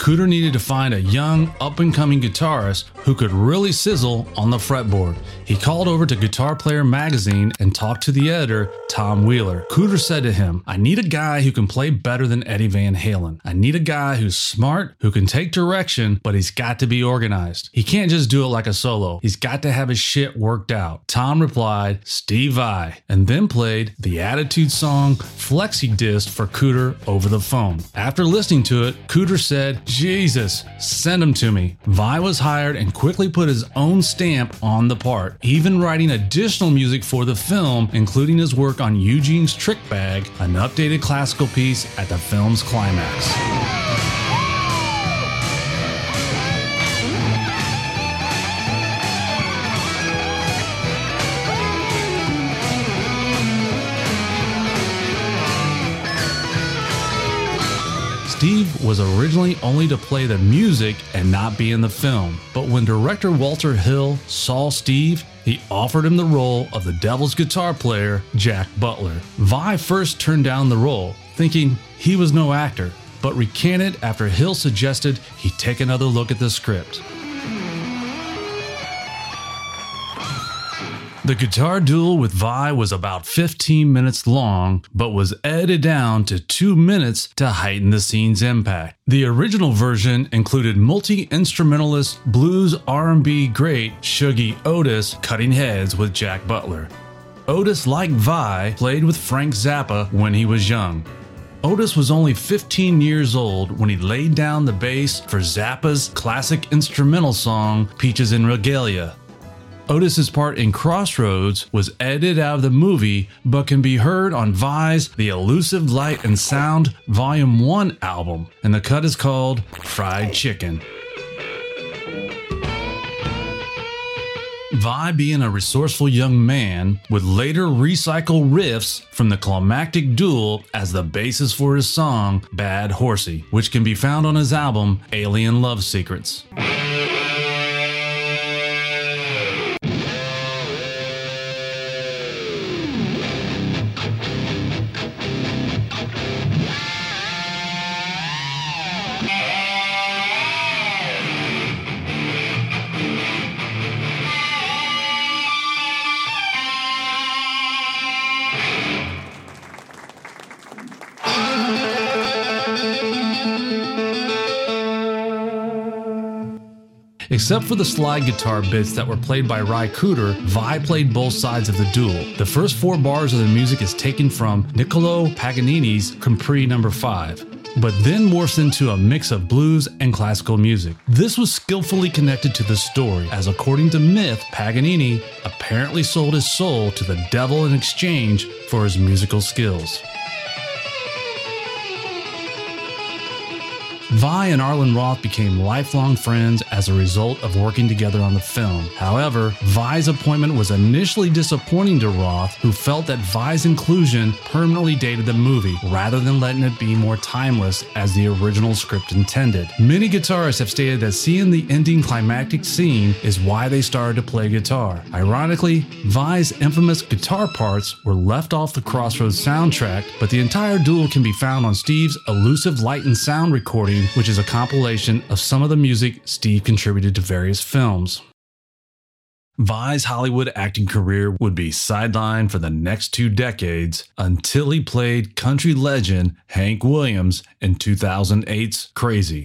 Cooder needed to find a young, up and coming guitarist who could really sizzle on the fretboard. He called over to Guitar Player magazine and talked to the editor, Tom Wheeler. Cooder said to him, I need a guy who can play better than Eddie Van Halen. I need a guy who's smart, who can take direction, but he's got to be organized. He can't just do it like a solo, he's got to have his shit worked out. Tom replied, Steve Vai, and then played the Attitude song Flexi Disc for Cooder over the phone. After listening to it, Cooder said, Jesus, send him to me. Vai was hired and quickly put his own stamp on the part, even writing additional music for the film, including his work on Eugene's Trick Bag, an updated classical piece at the film's climax. Was originally only to play the music and not be in the film, but when director Walter Hill saw Steve, he offered him the role of the Devil's guitar player, Jack Butler. Vai first turned down the role, thinking he was no actor, but recanted after Hill suggested he take another look at the script. The guitar duel with Vai was about 15 minutes long, but was edited down to 2 minutes to heighten the scene's impact. The original version included multi-instrumentalist blues R&B great Shuggie Otis cutting heads with Jack Butler. Otis, like Vai, played with Frank Zappa when he was young. Otis was only 15 years old when he laid down the bass for Zappa's classic instrumental song Peaches and Regalia. Otis's part in Crossroads was edited out of the movie, but can be heard on Vai's The Elusive Light and Sound Volume 1 album, and the cut is called Fried Chicken. Vai, being a resourceful young man, would later recycle riffs from the climactic duel as the basis for his song Bad Horsey, which can be found on his album Alien Love Secrets. Except for the slide guitar bits that were played by Ry Cooder, Vai played both sides of the duel. The first four bars of the music is taken from Niccolo Paganini's Capri Number 5 but then morphs into a mix of blues and classical music. This was skillfully connected to the story, as according to myth, Paganini apparently sold his soul to the devil in exchange for his musical skills. Vai and Arlen Roth became lifelong friends as a result of working together on the film. However, Vai's appointment was initially disappointing to Roth, who felt that Vai's inclusion permanently dated the movie rather than letting it be more timeless as the original script intended. Many guitarists have stated that seeing the ending climactic scene is why they started to play guitar. Ironically, Vai's infamous guitar parts were left off the Crossroads soundtrack, but the entire duel can be found on Steve's Elusive Light and Sound recording which is a compilation of some of the music Steve contributed to various films. Vai's Hollywood acting career would be sidelined for the next two decades until he played country legend Hank Williams in 2008's Crazy.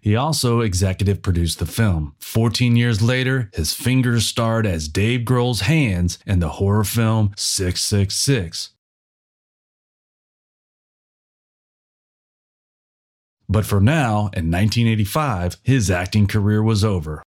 He also executive produced the film. 14 years later, his fingers starred as Dave Grohl's hands in the horror film 666. But for now, in 1985, his acting career was over.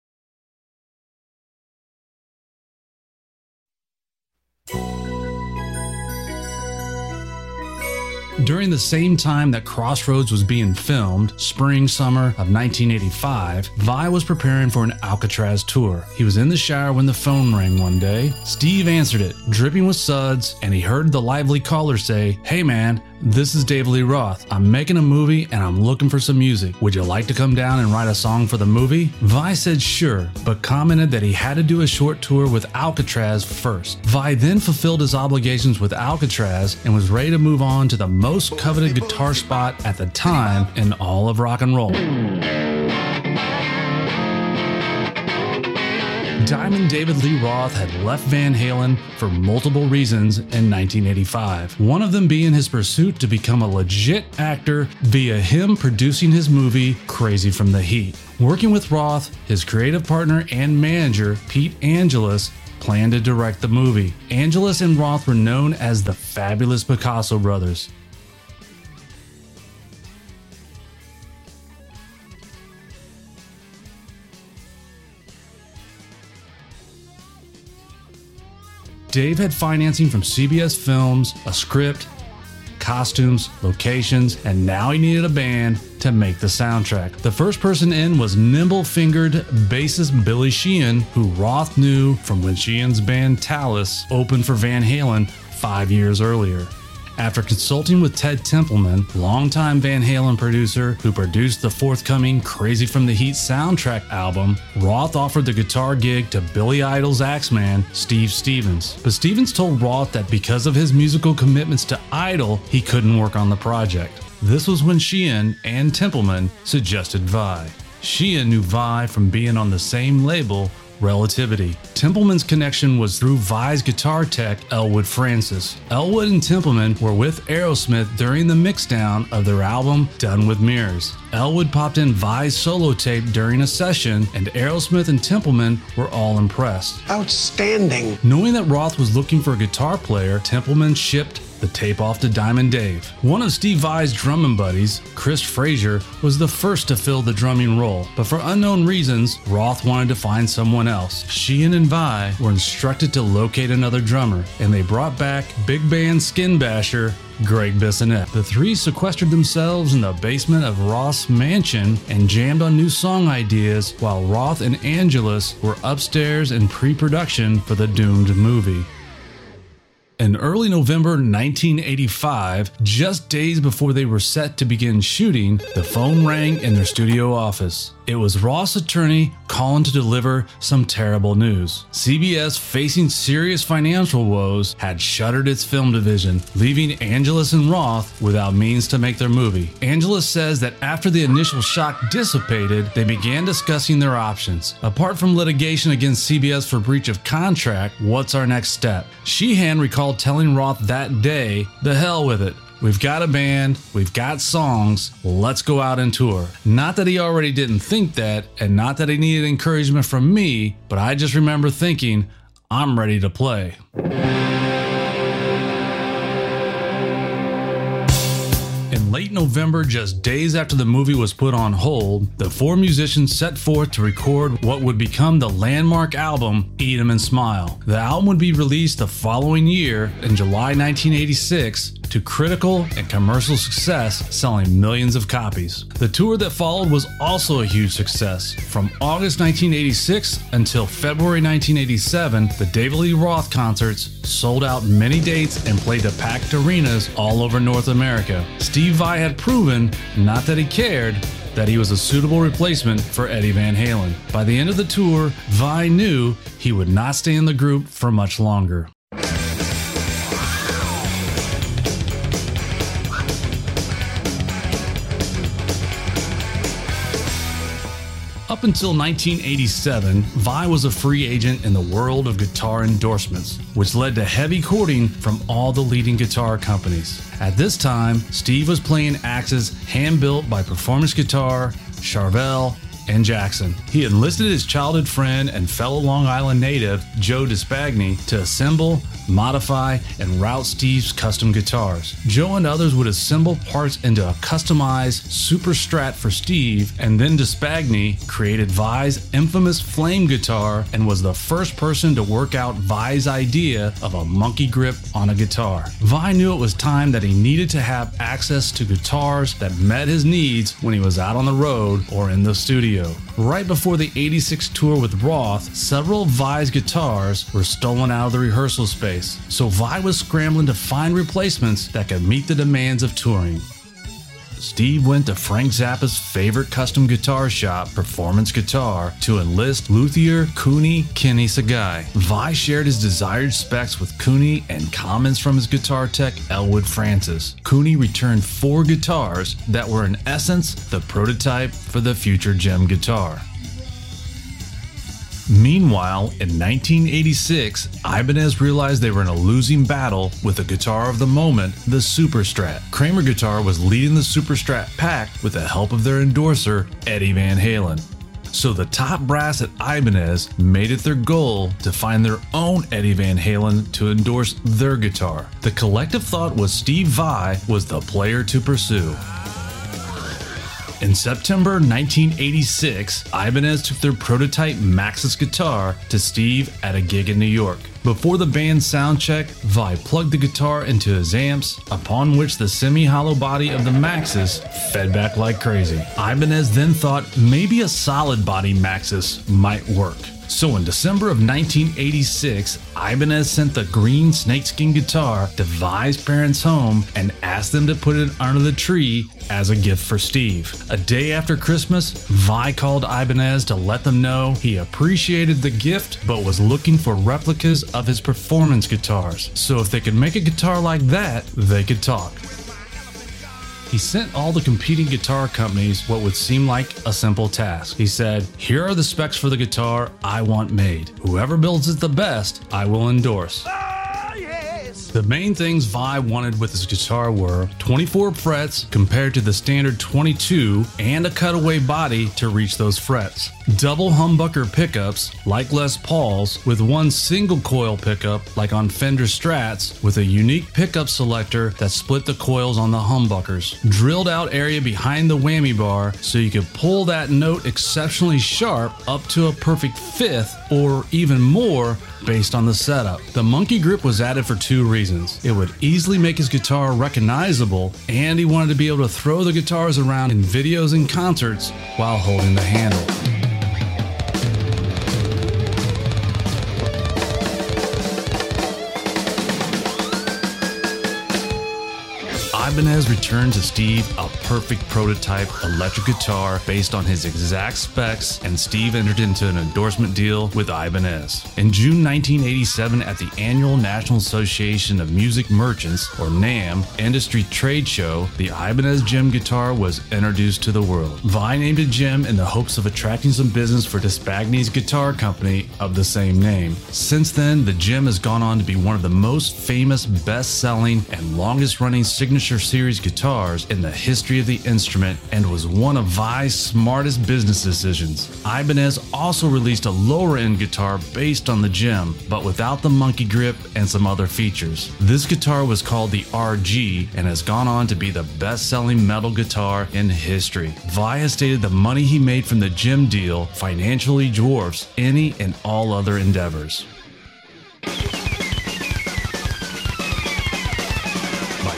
During the same time that Crossroads was being filmed, spring summer of 1985, Vai was preparing for an Alcatrazz tour. He was in the shower when the phone rang one day. Steve answered it, dripping with suds, and he heard the lively caller say, Hey man, this is Dave Lee Roth. I'm making a movie and I'm looking for some music. Would you like to come down and write a song for the movie? Vai said sure, but commented that he had to do a short tour with Alcatrazz first. Vai then fulfilled his obligations with Alcatrazz and was ready to move on to the most coveted guitar spot at the time in all of rock and roll. Diamond David Lee Roth had left Van Halen for multiple reasons in 1985. One of them being his pursuit to become a legit actor via him producing his movie Crazy from the Heat. Working with Roth, his creative partner and manager, Pete Angelus, planned to direct the movie. Angelus and Roth were known as the Fabulous Picasso Brothers. Dave had financing from CBS Films, a script, costumes, locations, and now he needed a band to make the soundtrack. The first person in was nimble fingered bassist Billy Sheehan, who Roth knew from when Sheehan's band Talas opened for Van Halen five years earlier. After consulting with Ted Templeman, longtime Van Halen producer who produced the forthcoming Crazy from the Heat soundtrack album, Roth offered the guitar gig to Billy Idol's Axeman, Steve Stevens. But Stevens told Roth that because of his musical commitments to Idol, he couldn't work on the project. This was when Sheehan and Templeman suggested Vai. Sheehan knew Vai from being on the same label Relativity. Templeman's connection was through Vai's guitar tech, Elwood Francis. Elwood and Templeman were with Aerosmith during the mixdown of their album Done with Mirrors. Elwood popped in Vai's solo tape during a session, and Aerosmith and Templeman were all impressed. Outstanding. Knowing that Roth was looking for a guitar player, Templeman shipped the tape off to Diamond Dave. One of Steve Vai's drumming buddies, Chris Frazier, was the first to fill the drumming role, but for unknown reasons, Roth wanted to find someone else. Sheehan and Vai were instructed to locate another drummer, and they brought back big band skin basher Greg Bissonette. The three sequestered themselves in the basement of Roth's mansion and jammed on new song ideas while Roth and Angelus were upstairs in pre production for the doomed movie. In early November 1985, just days before they were set to begin shooting, the phone rang in their studio office. It was Ross' attorney calling to deliver some terrible news. CBS, facing serious financial woes, had shuttered its film division, leaving Angelus and Roth without means to make their movie. Angelus says that after the initial shock dissipated, they began discussing their options. Apart from litigation against CBS for breach of contract, what's our next step? Sheehan recalled telling Roth that day, the hell with it. We've got a band, we've got songs, let's go out and tour. Not that he already didn't think that, and not that he needed encouragement from me, but I just remember thinking, I'm ready to play. In late November, just days after the movie was put on hold, the four musicians set forth to record what would become the landmark album, Eat 'em and Smile. The album would be released the following year, in July 1986, to critical and commercial success, selling millions of copies. The tour that followed was also a huge success. From August 1986 until February 1987, the David Lee Roth concerts sold out many dates and played to packed arenas all over North America. Steve Vai had proven, not that he cared, that he was a suitable replacement for Eddie Van Halen. By the end of the tour, Vai knew he would not stay in the group for much longer. Up until 1987, Vai was a free agent in the world of guitar endorsements, which led to heavy courting from all the leading guitar companies. At this time, Steve was playing axes hand built by Performance Guitar, Charvel, and Jackson. He enlisted his childhood friend and fellow Long Island native, Joe Despagni, to assemble, modify, and route Steve's custom guitars. Joe and others would assemble parts into a customized Super Strat for Steve, and then Despagni created Vai's infamous flame guitar and was the first person to work out Vai's idea of a monkey grip on a guitar. Vai knew it was time that he needed to have access to guitars that met his needs when he was out on the road or in the studio. Right before the 86 tour with Roth, several of Vai's guitars were stolen out of the rehearsal space, so Vai was scrambling to find replacements that could meet the demands of touring. Steve went to Frank Zappa's favorite custom guitar shop, Performance Guitar, to enlist luthier Cooney Kenny Sagai. Vai shared his desired specs with Cooney and comments from his guitar tech, Elwood Francis. Cooney returned four guitars that were in essence the prototype for the future JEM guitar. Meanwhile, in 1986, Ibanez realized they were in a losing battle with the guitar of the moment, the Super Strat. Kramer Guitar was leading the Super Strat pack with the help of their endorser, Eddie Van Halen. So the top brass at Ibanez made it their goal to find their own Eddie Van Halen to endorse their guitar. The collective thought was Steve Vai was the player to pursue. In September 1986, Ibanez took their prototype Maxxas guitar to Steve at a gig in New York. Before the band's sound check, Vai plugged the guitar into his amps, upon which the semi hollow body of the Maxxas fed back like crazy. Ibanez then thought maybe a solid body Maxxas might work. So in December of 1986, Ibanez sent the green snakeskin guitar to Vai's parents' home and asked them to put it under the tree as a gift for Steve. A day after Christmas, Vai called Ibanez to let them know he appreciated the gift but was looking for replicas of his performance guitars. So if they could make a guitar like that, they could talk. He sent all the competing guitar companies what would seem like a simple task. He said, Here are the specs for the guitar I want made. Whoever builds it the best, I will endorse. Ah, the main things Vai wanted with his guitar were 24 frets compared to the standard 22 and a cutaway body to reach those frets. Double humbucker pickups like Les Paul's with one single coil pickup like on Fender Strats with a unique pickup selector that split the coils on the humbuckers. Drilled out area behind the whammy bar so you could pull that note exceptionally sharp up to a perfect fifth or even more based on the setup. The monkey grip was added for two reasons. It would easily make his guitar recognizable, and he wanted to be able to throw the guitars around in videos and concerts while holding the handle. Ibanez returned to Steve perfect prototype electric guitar based on his exact specs, and Steve entered into an endorsement deal with Ibanez. In June 1987, at the annual National Association of Music Merchants, or NAMM, industry trade show, the Ibanez JEM guitar was introduced to the world. Vai named it JEM in the hopes of attracting some business for Despagni's guitar company of the same name. Since then, the JEM has gone on to be one of the most famous, best selling, and longest running signature series guitars in the history of the instrument and was one of Vai's smartest business decisions. Ibanez also released a lower end guitar based on the JEM, but without the monkey grip and some other features. This guitar was called the RG and has gone on to be the best selling metal guitar in history. Vai has stated the money he made from the JEM deal financially dwarfs any and all other endeavors.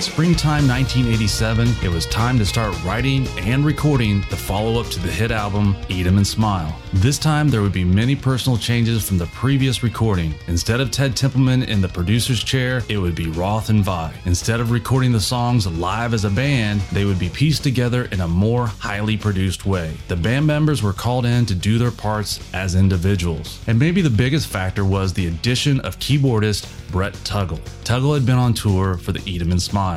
Springtime 1987, it was time to start writing and recording the follow up to the hit album Eat 'em and Smile. This time, there would be many personal changes from the previous recording. Instead of Ted Templeman in the producer's chair, it would be Roth and Vai. Instead of recording the songs live as a band, they would be pieced together in a more highly produced way. The band members were called in to do their parts as individuals. And maybe the biggest factor was the addition of keyboardist Brett Tuggle. Tuggle had been on tour for the Eat 'em and Smile.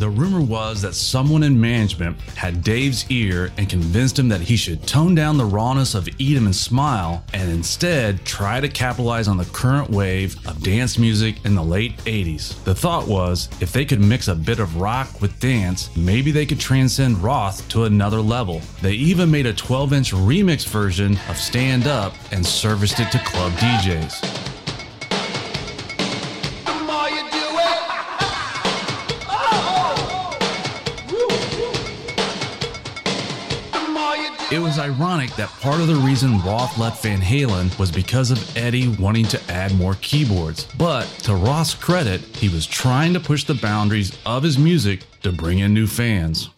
The rumor was that someone in management had Dave's ear and convinced him that he should tone down the rawness of 'em and Smile and instead try to capitalize on the current wave of dance music in the late 80s. The thought was if they could mix a bit of rock with dance, maybe they could transcend Roth to another level. They even made a 12 inch remix version of Stand Up and serviced it to club DJs. Ironic that part of the reason Roth left Van Halen was because of Eddie wanting to add more keyboards. But to Roth's credit, he was trying to push the boundaries of his music to bring in new fans.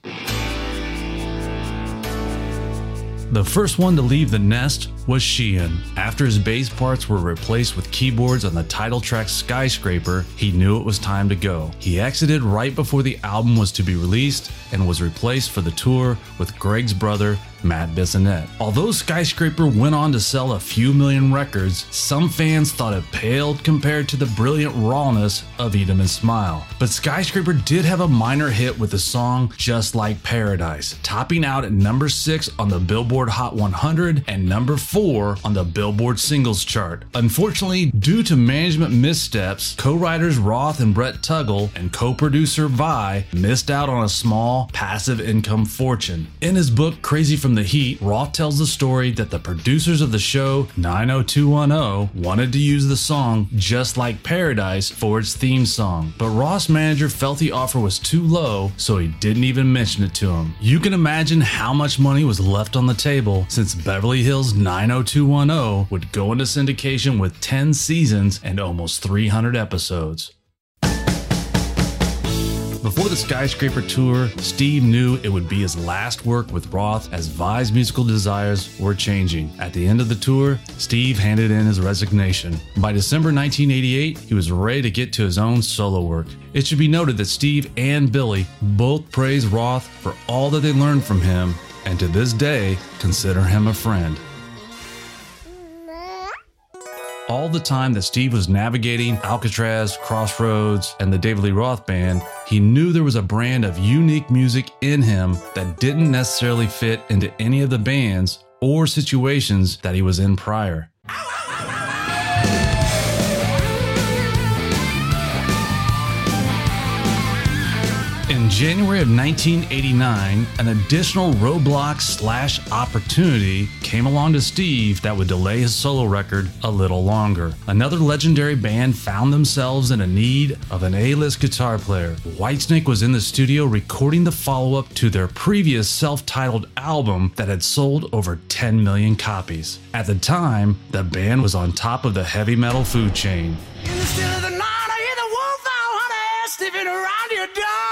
The first one to leave the nest was Sheehan. After his bass parts were replaced with keyboards on the title track Skyscraper, he knew it was time to go. He exited right before the album was to be released and was replaced for the tour with Greg's brother, Matt Bissonette. Although Skyscraper went on to sell a few million records, some fans thought it paled compared to the brilliant rawness of Eat 'em and Smile. But Skyscraper did have a minor hit with the song Just Like Paradise, topping out at number 6 on the Billboard Hot 100 and number 4 on the Billboard Singles Chart. Unfortunately, due to management missteps, co-writers Roth and Brett Tuggle and co-producer Vai missed out on a small passive income fortune. In his book Crazy from the Heat, Roth tells the story that the producers of the show 90210 wanted to use the song Just Like Paradise for its theme song, but Roth's manager felt the offer was too low, so he didn't even mention it to him. You can imagine how much money was left on the table since Beverly Hills 90210 would go into syndication with 10 seasons and almost 300 episodes. Before the Skyscraper tour, Steve knew it would be his last work with Roth as Vai's musical desires were changing. At the end of the tour, Steve handed in his resignation. By December 1988, he was ready to get to his own solo work. It should be noted that Steve and Billy both praise Roth for all that they learned from him and to this day consider him a friend. All the time that Steve was navigating Alcatrazz, Crossroads, and the David Lee Roth Band, he knew there was a brand of unique music in him that didn't necessarily fit into any of the bands or situations that he was in prior. January of 1989, an additional roadblock slash opportunity came along to Steve that would delay his solo record a little longer. Another legendary band found themselves in a need of an A-list guitar player. Whitesnake was in the studio recording the follow-up to their previous self-titled album that had sold over 10 million copies. At the time, the band was on top of the heavy metal food chain. In the still of the night, I hear the wolf honey, around your door.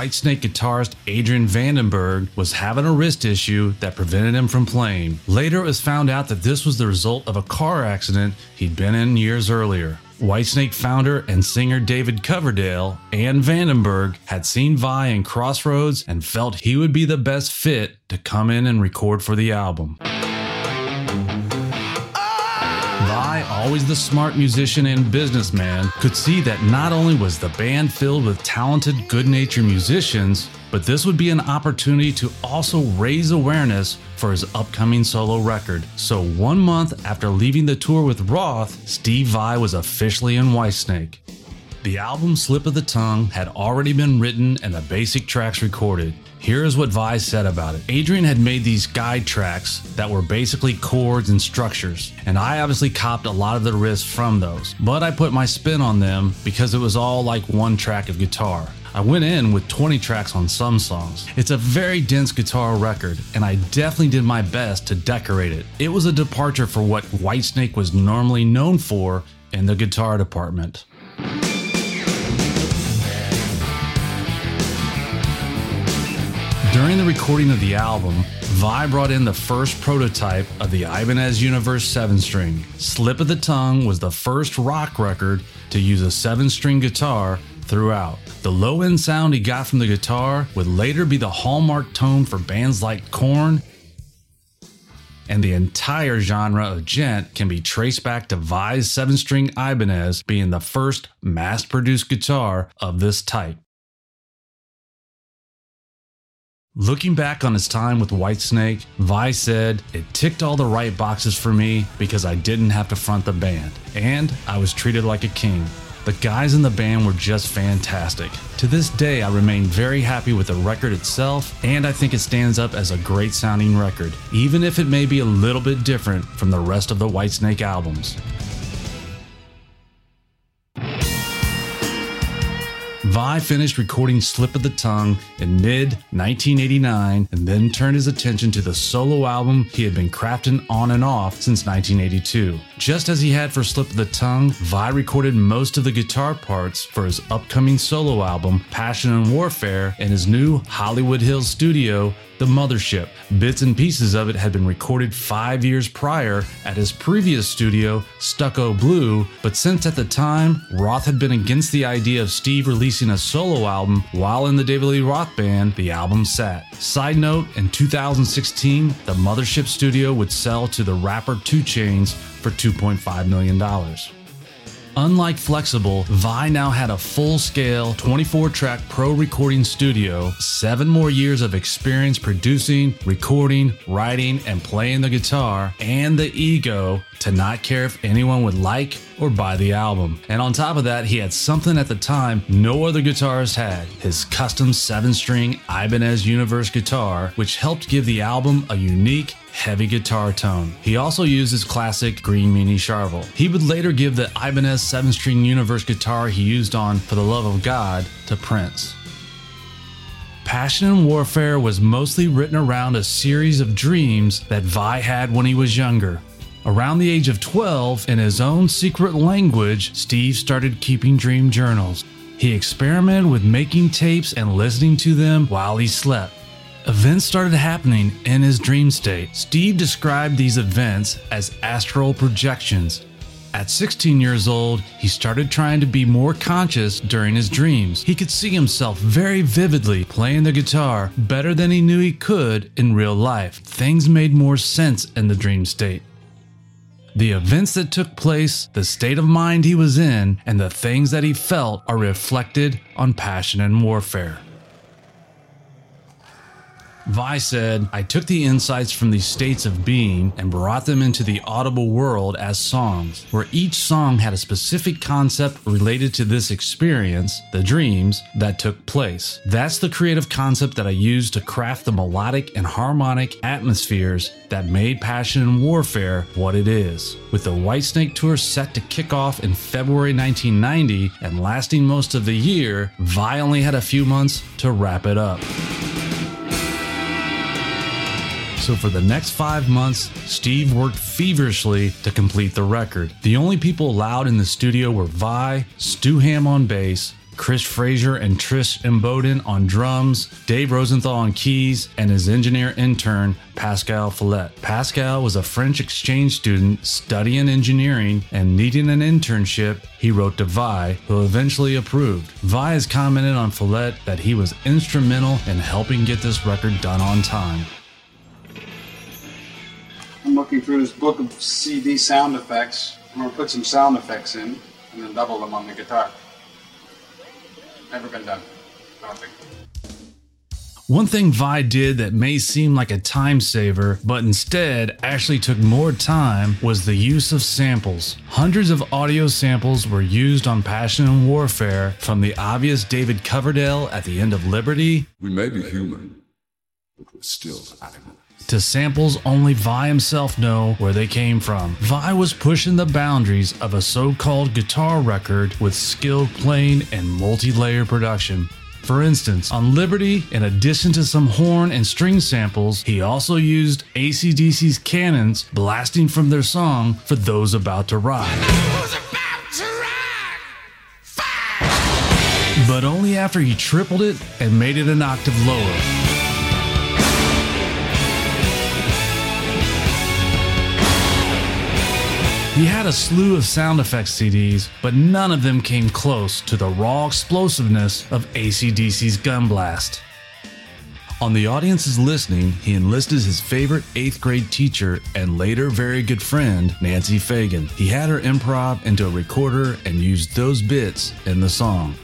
Whitesnake guitarist Adrian Vandenberg was having a wrist issue that prevented him from playing. Later, it was found out that this was the result of a car accident he'd been in years earlier. Whitesnake founder and singer David Coverdale and Vandenberg had seen Vai in Crossroads and felt he would be the best fit to come in and record for the album. Always the smart musician and businessman, could see that not only was the band filled with talented, good natured musicians, but this would be an opportunity to also raise awareness for his upcoming solo record. So, one month after leaving the tour with Roth, Steve Vai was officially in Whitesnake. The album Slip of the Tongue had already been written and the basic tracks recorded. Here is what Vai said about it. Adrian had made these guide tracks that were basically chords and structures, and I obviously copped a lot of the riffs from those, but I put my spin on them because it was all like one track of guitar. I went in with 20 tracks on some songs. It's a very dense guitar record, and I definitely did my best to decorate it. It was a departure for what Whitesnake was normally known for in the guitar department. During the recording of the album, Vai brought in the first prototype of the Ibanez Universe 7 string. Slip of the Tongue was the first rock record to use a 7 string guitar throughout. The low end sound he got from the guitar would later be the hallmark tone for bands like Korn, and the entire genre of djent can be traced back to Vai's 7 string Ibanez being the first mass produced guitar of this type. Looking back on his time with Whitesnake, Vai said, It ticked all the right boxes for me because I didn't have to front the band, and I was treated like a king. The guys in the band were just fantastic. To this day, I remain very happy with the record itself, and I think it stands up as a great sounding record, even if it may be a little bit different from the rest of the Whitesnake albums. Vai finished recording Slip of the Tongue in mid 1989 and then turned his attention to the solo album he had been crafting on and off since 1982. Just as he had for Slip of the Tongue, Vai recorded most of the guitar parts for his upcoming solo album, Passion and Warfare, in his new Hollywood Hills studio, The Mothership. Bits and pieces of it had been recorded five years prior at his previous studio, Stucco Blue, but since at the time, Roth had been against the idea of Steve releasing a solo album while in the David Lee Roth band, the album sat. Side note, in 2016, the Mothership studio would sell to the rapper 2 Chainz for $2.5 million. Unlike Flex-Able, Vai now had a full scale 24 track pro recording studio, seven more years of experience producing, recording, writing, and playing the guitar, and the ego to not care if anyone would like or buy the album. And on top of that, he had something at the time no other guitarist had his custom seven string Ibanez Universe guitar, which helped give the album a unique heavy guitar tone. He also used his classic green mini Charvel. He would later give the Ibanez 7 string Universe guitar he used on For the Love of God to Prince. Passion and Warfare was mostly written around a series of dreams that Vai had when he was younger. Around the age of 12, in his own secret language, Steve started keeping dream journals. He experimented with making tapes and listening to them while he slept. Events started happening in his dream state. Steve described these events as astral projections. At 16 years old, he started trying to be more conscious during his dreams. He could see himself very vividly playing the guitar better than he knew he could in real life. Things made more sense in the dream state. The events that took place, the state of mind he was in, and the things that he felt are reflected on Passion and Warfare. Vai said, I took the insights from these states of being and brought them into the audible world as songs, where each song had a specific concept related to this experience, the dreams, that took place. That's the creative concept that I used to craft the melodic and harmonic atmospheres that made Passion and Warfare what it is. With the Whitesnake tour set to kick off in February 1990 and lasting most of the year, Vai only had a few months to wrap it up. So for the next five months, Steve worked feverishly to complete the record. The only people allowed in the studio were Vai, Stu Hamm on bass, Chris Frazier and Tris Imboden on drums, Dave Rosenthal on keys, and his engineer intern, Pascal Follette. Pascal was a French exchange student studying engineering and needing an internship. He wrote to Vai, who eventually approved. Vai has commented on Follette that he was instrumental in helping get this record done on time. I'm looking through this book of CD sound effects. I'm gonna put some sound effects in and then double them on the guitar. Never been done. I don't think. One thing Vai did that may seem like a time saver, but instead actually took more time, was the use of samples. Hundreds of audio samples were used on Passion and Warfare, from the obvious David Coverdale at the end of Liberty We may be human, but we're still animals. To samples only Vai himself know where they came from. Vai was pushing the boundaries of a so called guitar record with skilled playing and multi layer production. For instance, on Liberty, in addition to some horn and string samples, he also used ACDC's cannons blasting from their song for those about to ride. But only after he tripled it and made it an octave lower. He had a slew of sound effects CDs, but none of them came close to the raw explosiveness of ACDC's Gun Blast. On the audience's listening, he enlisted his favorite eighth grade teacher and later very good friend, Nancy Fagan. He had her improv into a recorder and used those bits in the song.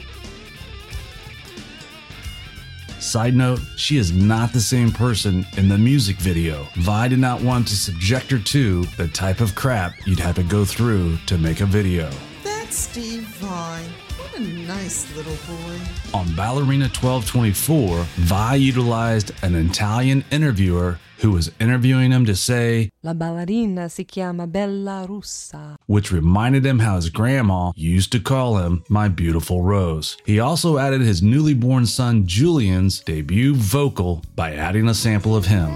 Side note, she is not the same person in the music video. Vai did not want to subject her to the type of crap you'd have to go through to make a video. That's Steve Vai. What a nice little boy. On Ballerina 1224, Vai utilized an Italian interviewer who was interviewing him to say, La ballerina si chiama Bella Russa. which reminded him how his grandma used to call him my beautiful rose. He also added his newly born son Julian's debut vocal by adding a sample of him.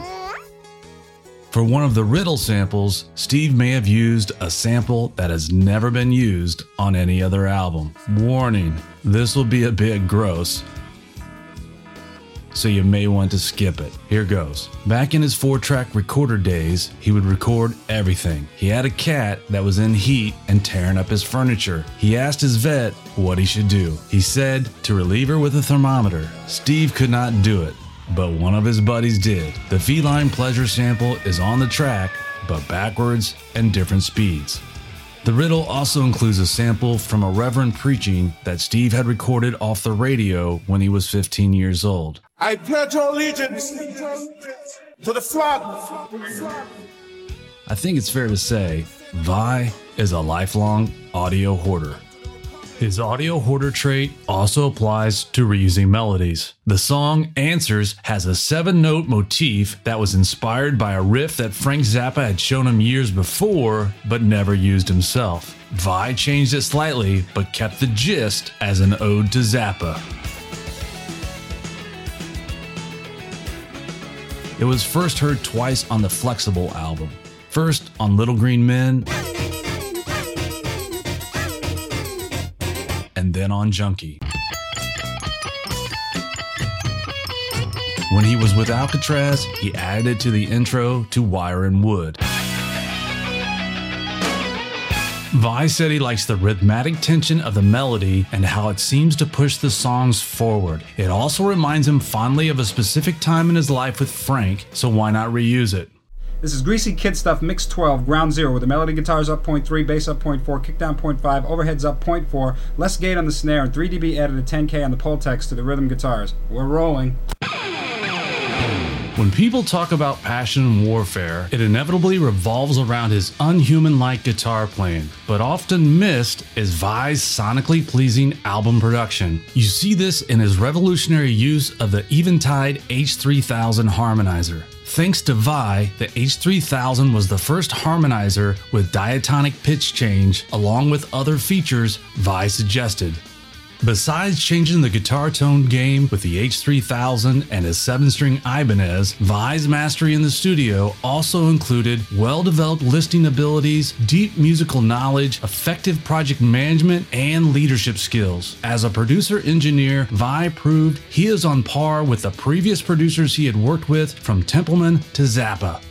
For one of the riddle samples, Steve may have used a sample that has never been used on any other album. Warning, this will be a bit gross, so you may want to skip it. Here goes. Back in his four track recorder days, he would record everything. He had a cat that was in heat and tearing up his furniture. He asked his vet what he should do. He said to relieve her with a thermometer. Steve could not do it, but one of his buddies did. The feline pleasure sample is on the track, but backwards and different speeds. The riddle also includes a sample from a reverend preaching that Steve had recorded off the radio when he was 15 years old. I pledge allegiance to the flag. I think it's fair to say Vai is a lifelong audio hoarder. His audio hoarder trait also applies to reusing melodies. The song Answers has a seven note motif that was inspired by a riff that Frank Zappa had shown him years before but never used himself. Vai changed it slightly but kept the gist as an ode to Zappa. It was first heard twice on the Flex-Able album. First on Little Green Men, and then on Junkie. When he was with Alcatrazz, he added it to the intro to Wire and Wood. Vai said he likes the rhythmic tension of the melody and how it seems to push the songs forward. It also reminds him fondly of a specific time in his life with Frank, so why not reuse it? This is Greasy Kid Stuff Mix 12, Ground Zero, with the melody guitars up 0.3, bass up 0.4, kick down 0.5, overheads up 0.4, less gate on the snare, and 3 dB added a 10K on the Pultec to the rhythm guitars. We're rolling. When people talk about passion and warfare, it inevitably revolves around his unhuman like guitar playing, but often missed is Vai's sonically pleasing album production. You see this in his revolutionary use of the Eventide H3000 harmonizer. Thanks to Vai, the H3000 was the first harmonizer with diatonic pitch change, along with other features Vai suggested. Besides changing the guitar tone game with the H3000 and his 7 string Ibanez, Vai's mastery in the studio also included well developed listening abilities, deep musical knowledge, effective project management, and leadership skills. As a producer engineer, Vai proved he is on par with the previous producers he had worked with from Templeman to Zappa.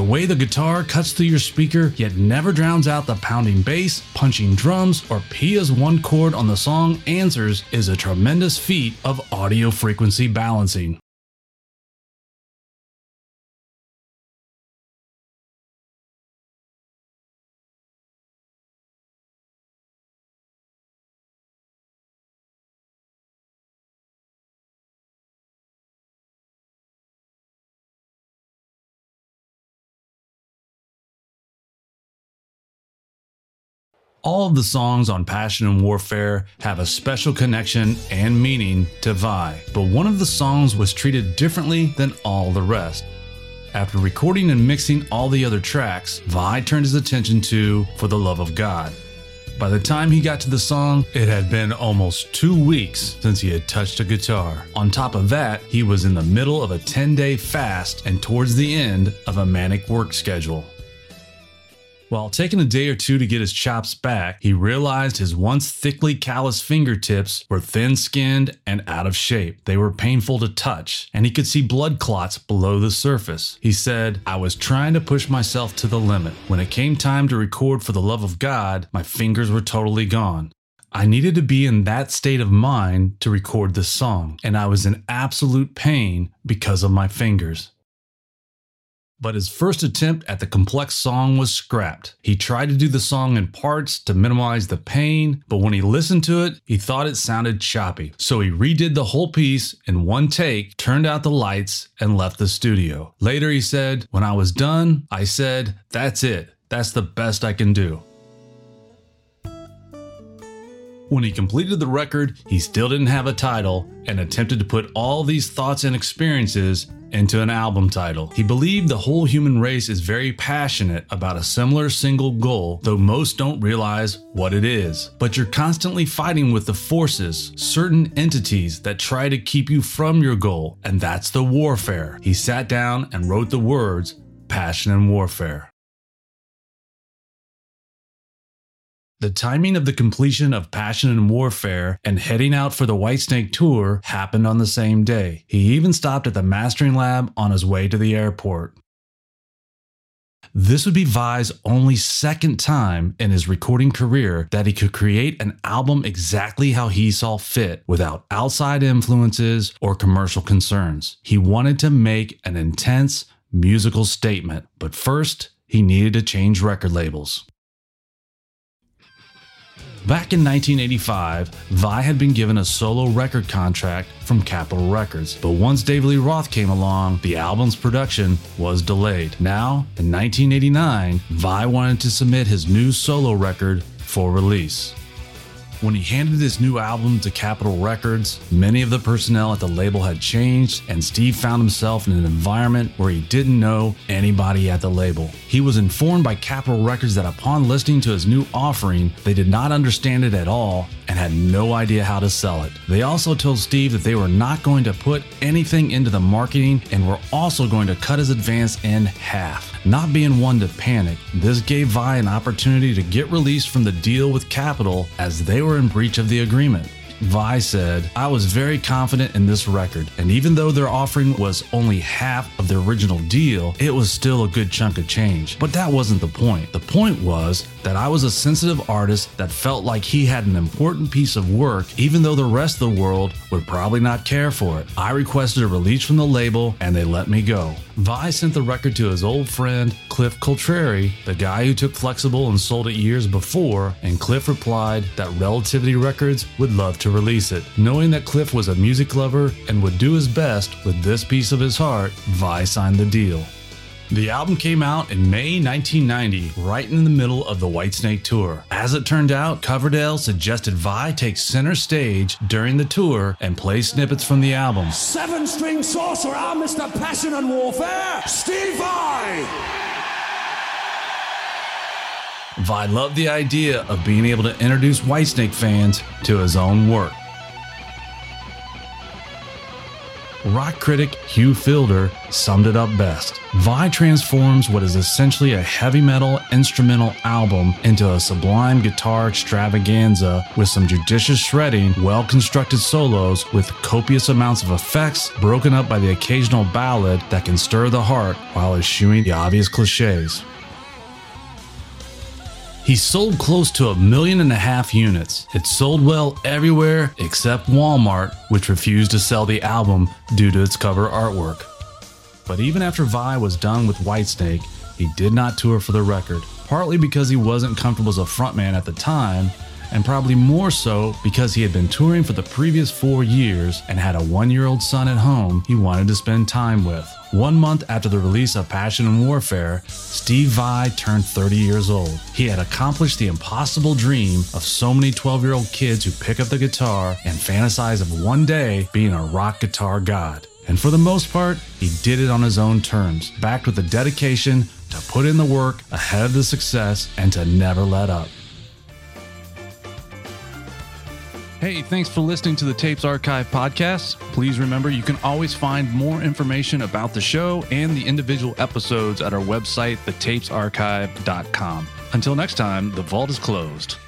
The way the guitar cuts through your speaker yet never drowns out the pounding bass, punching drums, or Pia's one chord on the song Answers is a tremendous feat of audio frequency balancing. All of the songs on Passion and Warfare have a special connection and meaning to Vai, but one of the songs was treated differently than all the rest. After recording and mixing all the other tracks, Vai turned his attention to For the Love of God. By the time he got to the song, it had been almost two weeks since he had touched a guitar. On top of that, he was in the middle of a 10 day fast and towards the end of a manic work schedule. While taking a day or two to get his chops back, he realized his once thickly calloused fingertips were thin skinned and out of shape. They were painful to touch, and he could see blood clots below the surface. He said, I was trying to push myself to the limit. When it came time to record For the Love of God, my fingers were totally gone. I needed to be in that state of mind to record this song, and I was in absolute pain because of my fingers. But his first attempt at the complex song was scrapped. He tried to do the song in parts to minimize the pain, but when he listened to it, he thought it sounded choppy. So he redid the whole piece in one take, turned out the lights, and left the studio. Later, he said, When I was done, I said, That's it. That's the best I can do. When he completed the record, he still didn't have a title and attempted to put all these thoughts and experiences into an album title. He believed the whole human race is very passionate about a similar single goal, though most don't realize what it is. But you're constantly fighting with the forces, certain entities that try to keep you from your goal, and that's the warfare. He sat down and wrote the words Passion and Warfare. The timing of the completion of Passion and Warfare and heading out for the Whitesnake tour happened on the same day. He even stopped at the mastering lab on his way to the airport. This would be Vai's only second time in his recording career that he could create an album exactly how he saw fit without outside influences or commercial concerns. He wanted to make an intense musical statement, but first, he needed to change record labels. Back in 1985, Vai had been given a solo record contract from Capitol Records, but once David Lee Roth came along, the album's production was delayed. Now, in 1989, Vai wanted to submit his new solo record for release. When he handed his new album to Capitol Records, many of the personnel at the label had changed, and Steve found himself in an environment where he didn't know anybody at the label. He was informed by Capitol Records that upon listening to his new offering, they did not understand it at all and had no idea how to sell it. They also told Steve that they were not going to put anything into the marketing and were also going to cut his advance in half. Not being one to panic, this gave Vai an opportunity to get released from the deal with Capitol as they were in breach of the agreement. Vai said, I was very confident in this record, and even though their offering was only half of the original deal, it was still a good chunk of change. But that wasn't the point. The point was that I was a sensitive artist that felt like he had an important piece of work, even though the rest of the world would probably not care for it. I requested a release from the label, and they let me go. Vai sent the record to his old friend Cliff Cultreri, the guy who took Flex-Able and sold it years before, and Cliff replied that Relativity Records would love to release it. Knowing that Cliff was a music lover and would do his best with this piece of his heart, Vai signed the deal. The album came out in May 1990, right in the middle of the Whitesnake tour. As it turned out, Coverdale suggested Vai take center stage during the tour and play snippets from the album. Seven string sorcerer, Mr. Passion and Warfare, Steve Vai! Vai loved the idea of being able to introduce Whitesnake fans to his own work. Rock critic Hugh Fielder summed it up best. Vai transforms what is essentially a heavy metal instrumental album into a sublime guitar extravaganza with some judicious shredding, well constructed solos with copious amounts of effects broken up by the occasional ballad that can stir the heart while eschewing the obvious cliches. He sold close to a million and a half units. It sold well everywhere except Walmart, which refused to sell the album due to its cover artwork. But even after Vai was done with Whitesnake, he did not tour for the record, partly because he wasn't comfortable as a frontman at the time, and probably more so because he had been touring for the previous four years and had a one year old son at home he wanted to spend time with. One month after the release of Passion and Warfare, Steve Vai turned 30 years old. He had accomplished the impossible dream of so many 12 year old kids who pick up the guitar and fantasize of one day being a rock guitar god. And for the most part, he did it on his own terms, backed with the dedication to put in the work ahead of the success and to never let up. Hey, thanks for listening to the Tapes Archive podcast. Please remember you can always find more information about the show and the individual episodes at our website, thetapesarchive.com. Until next time, the vault is closed.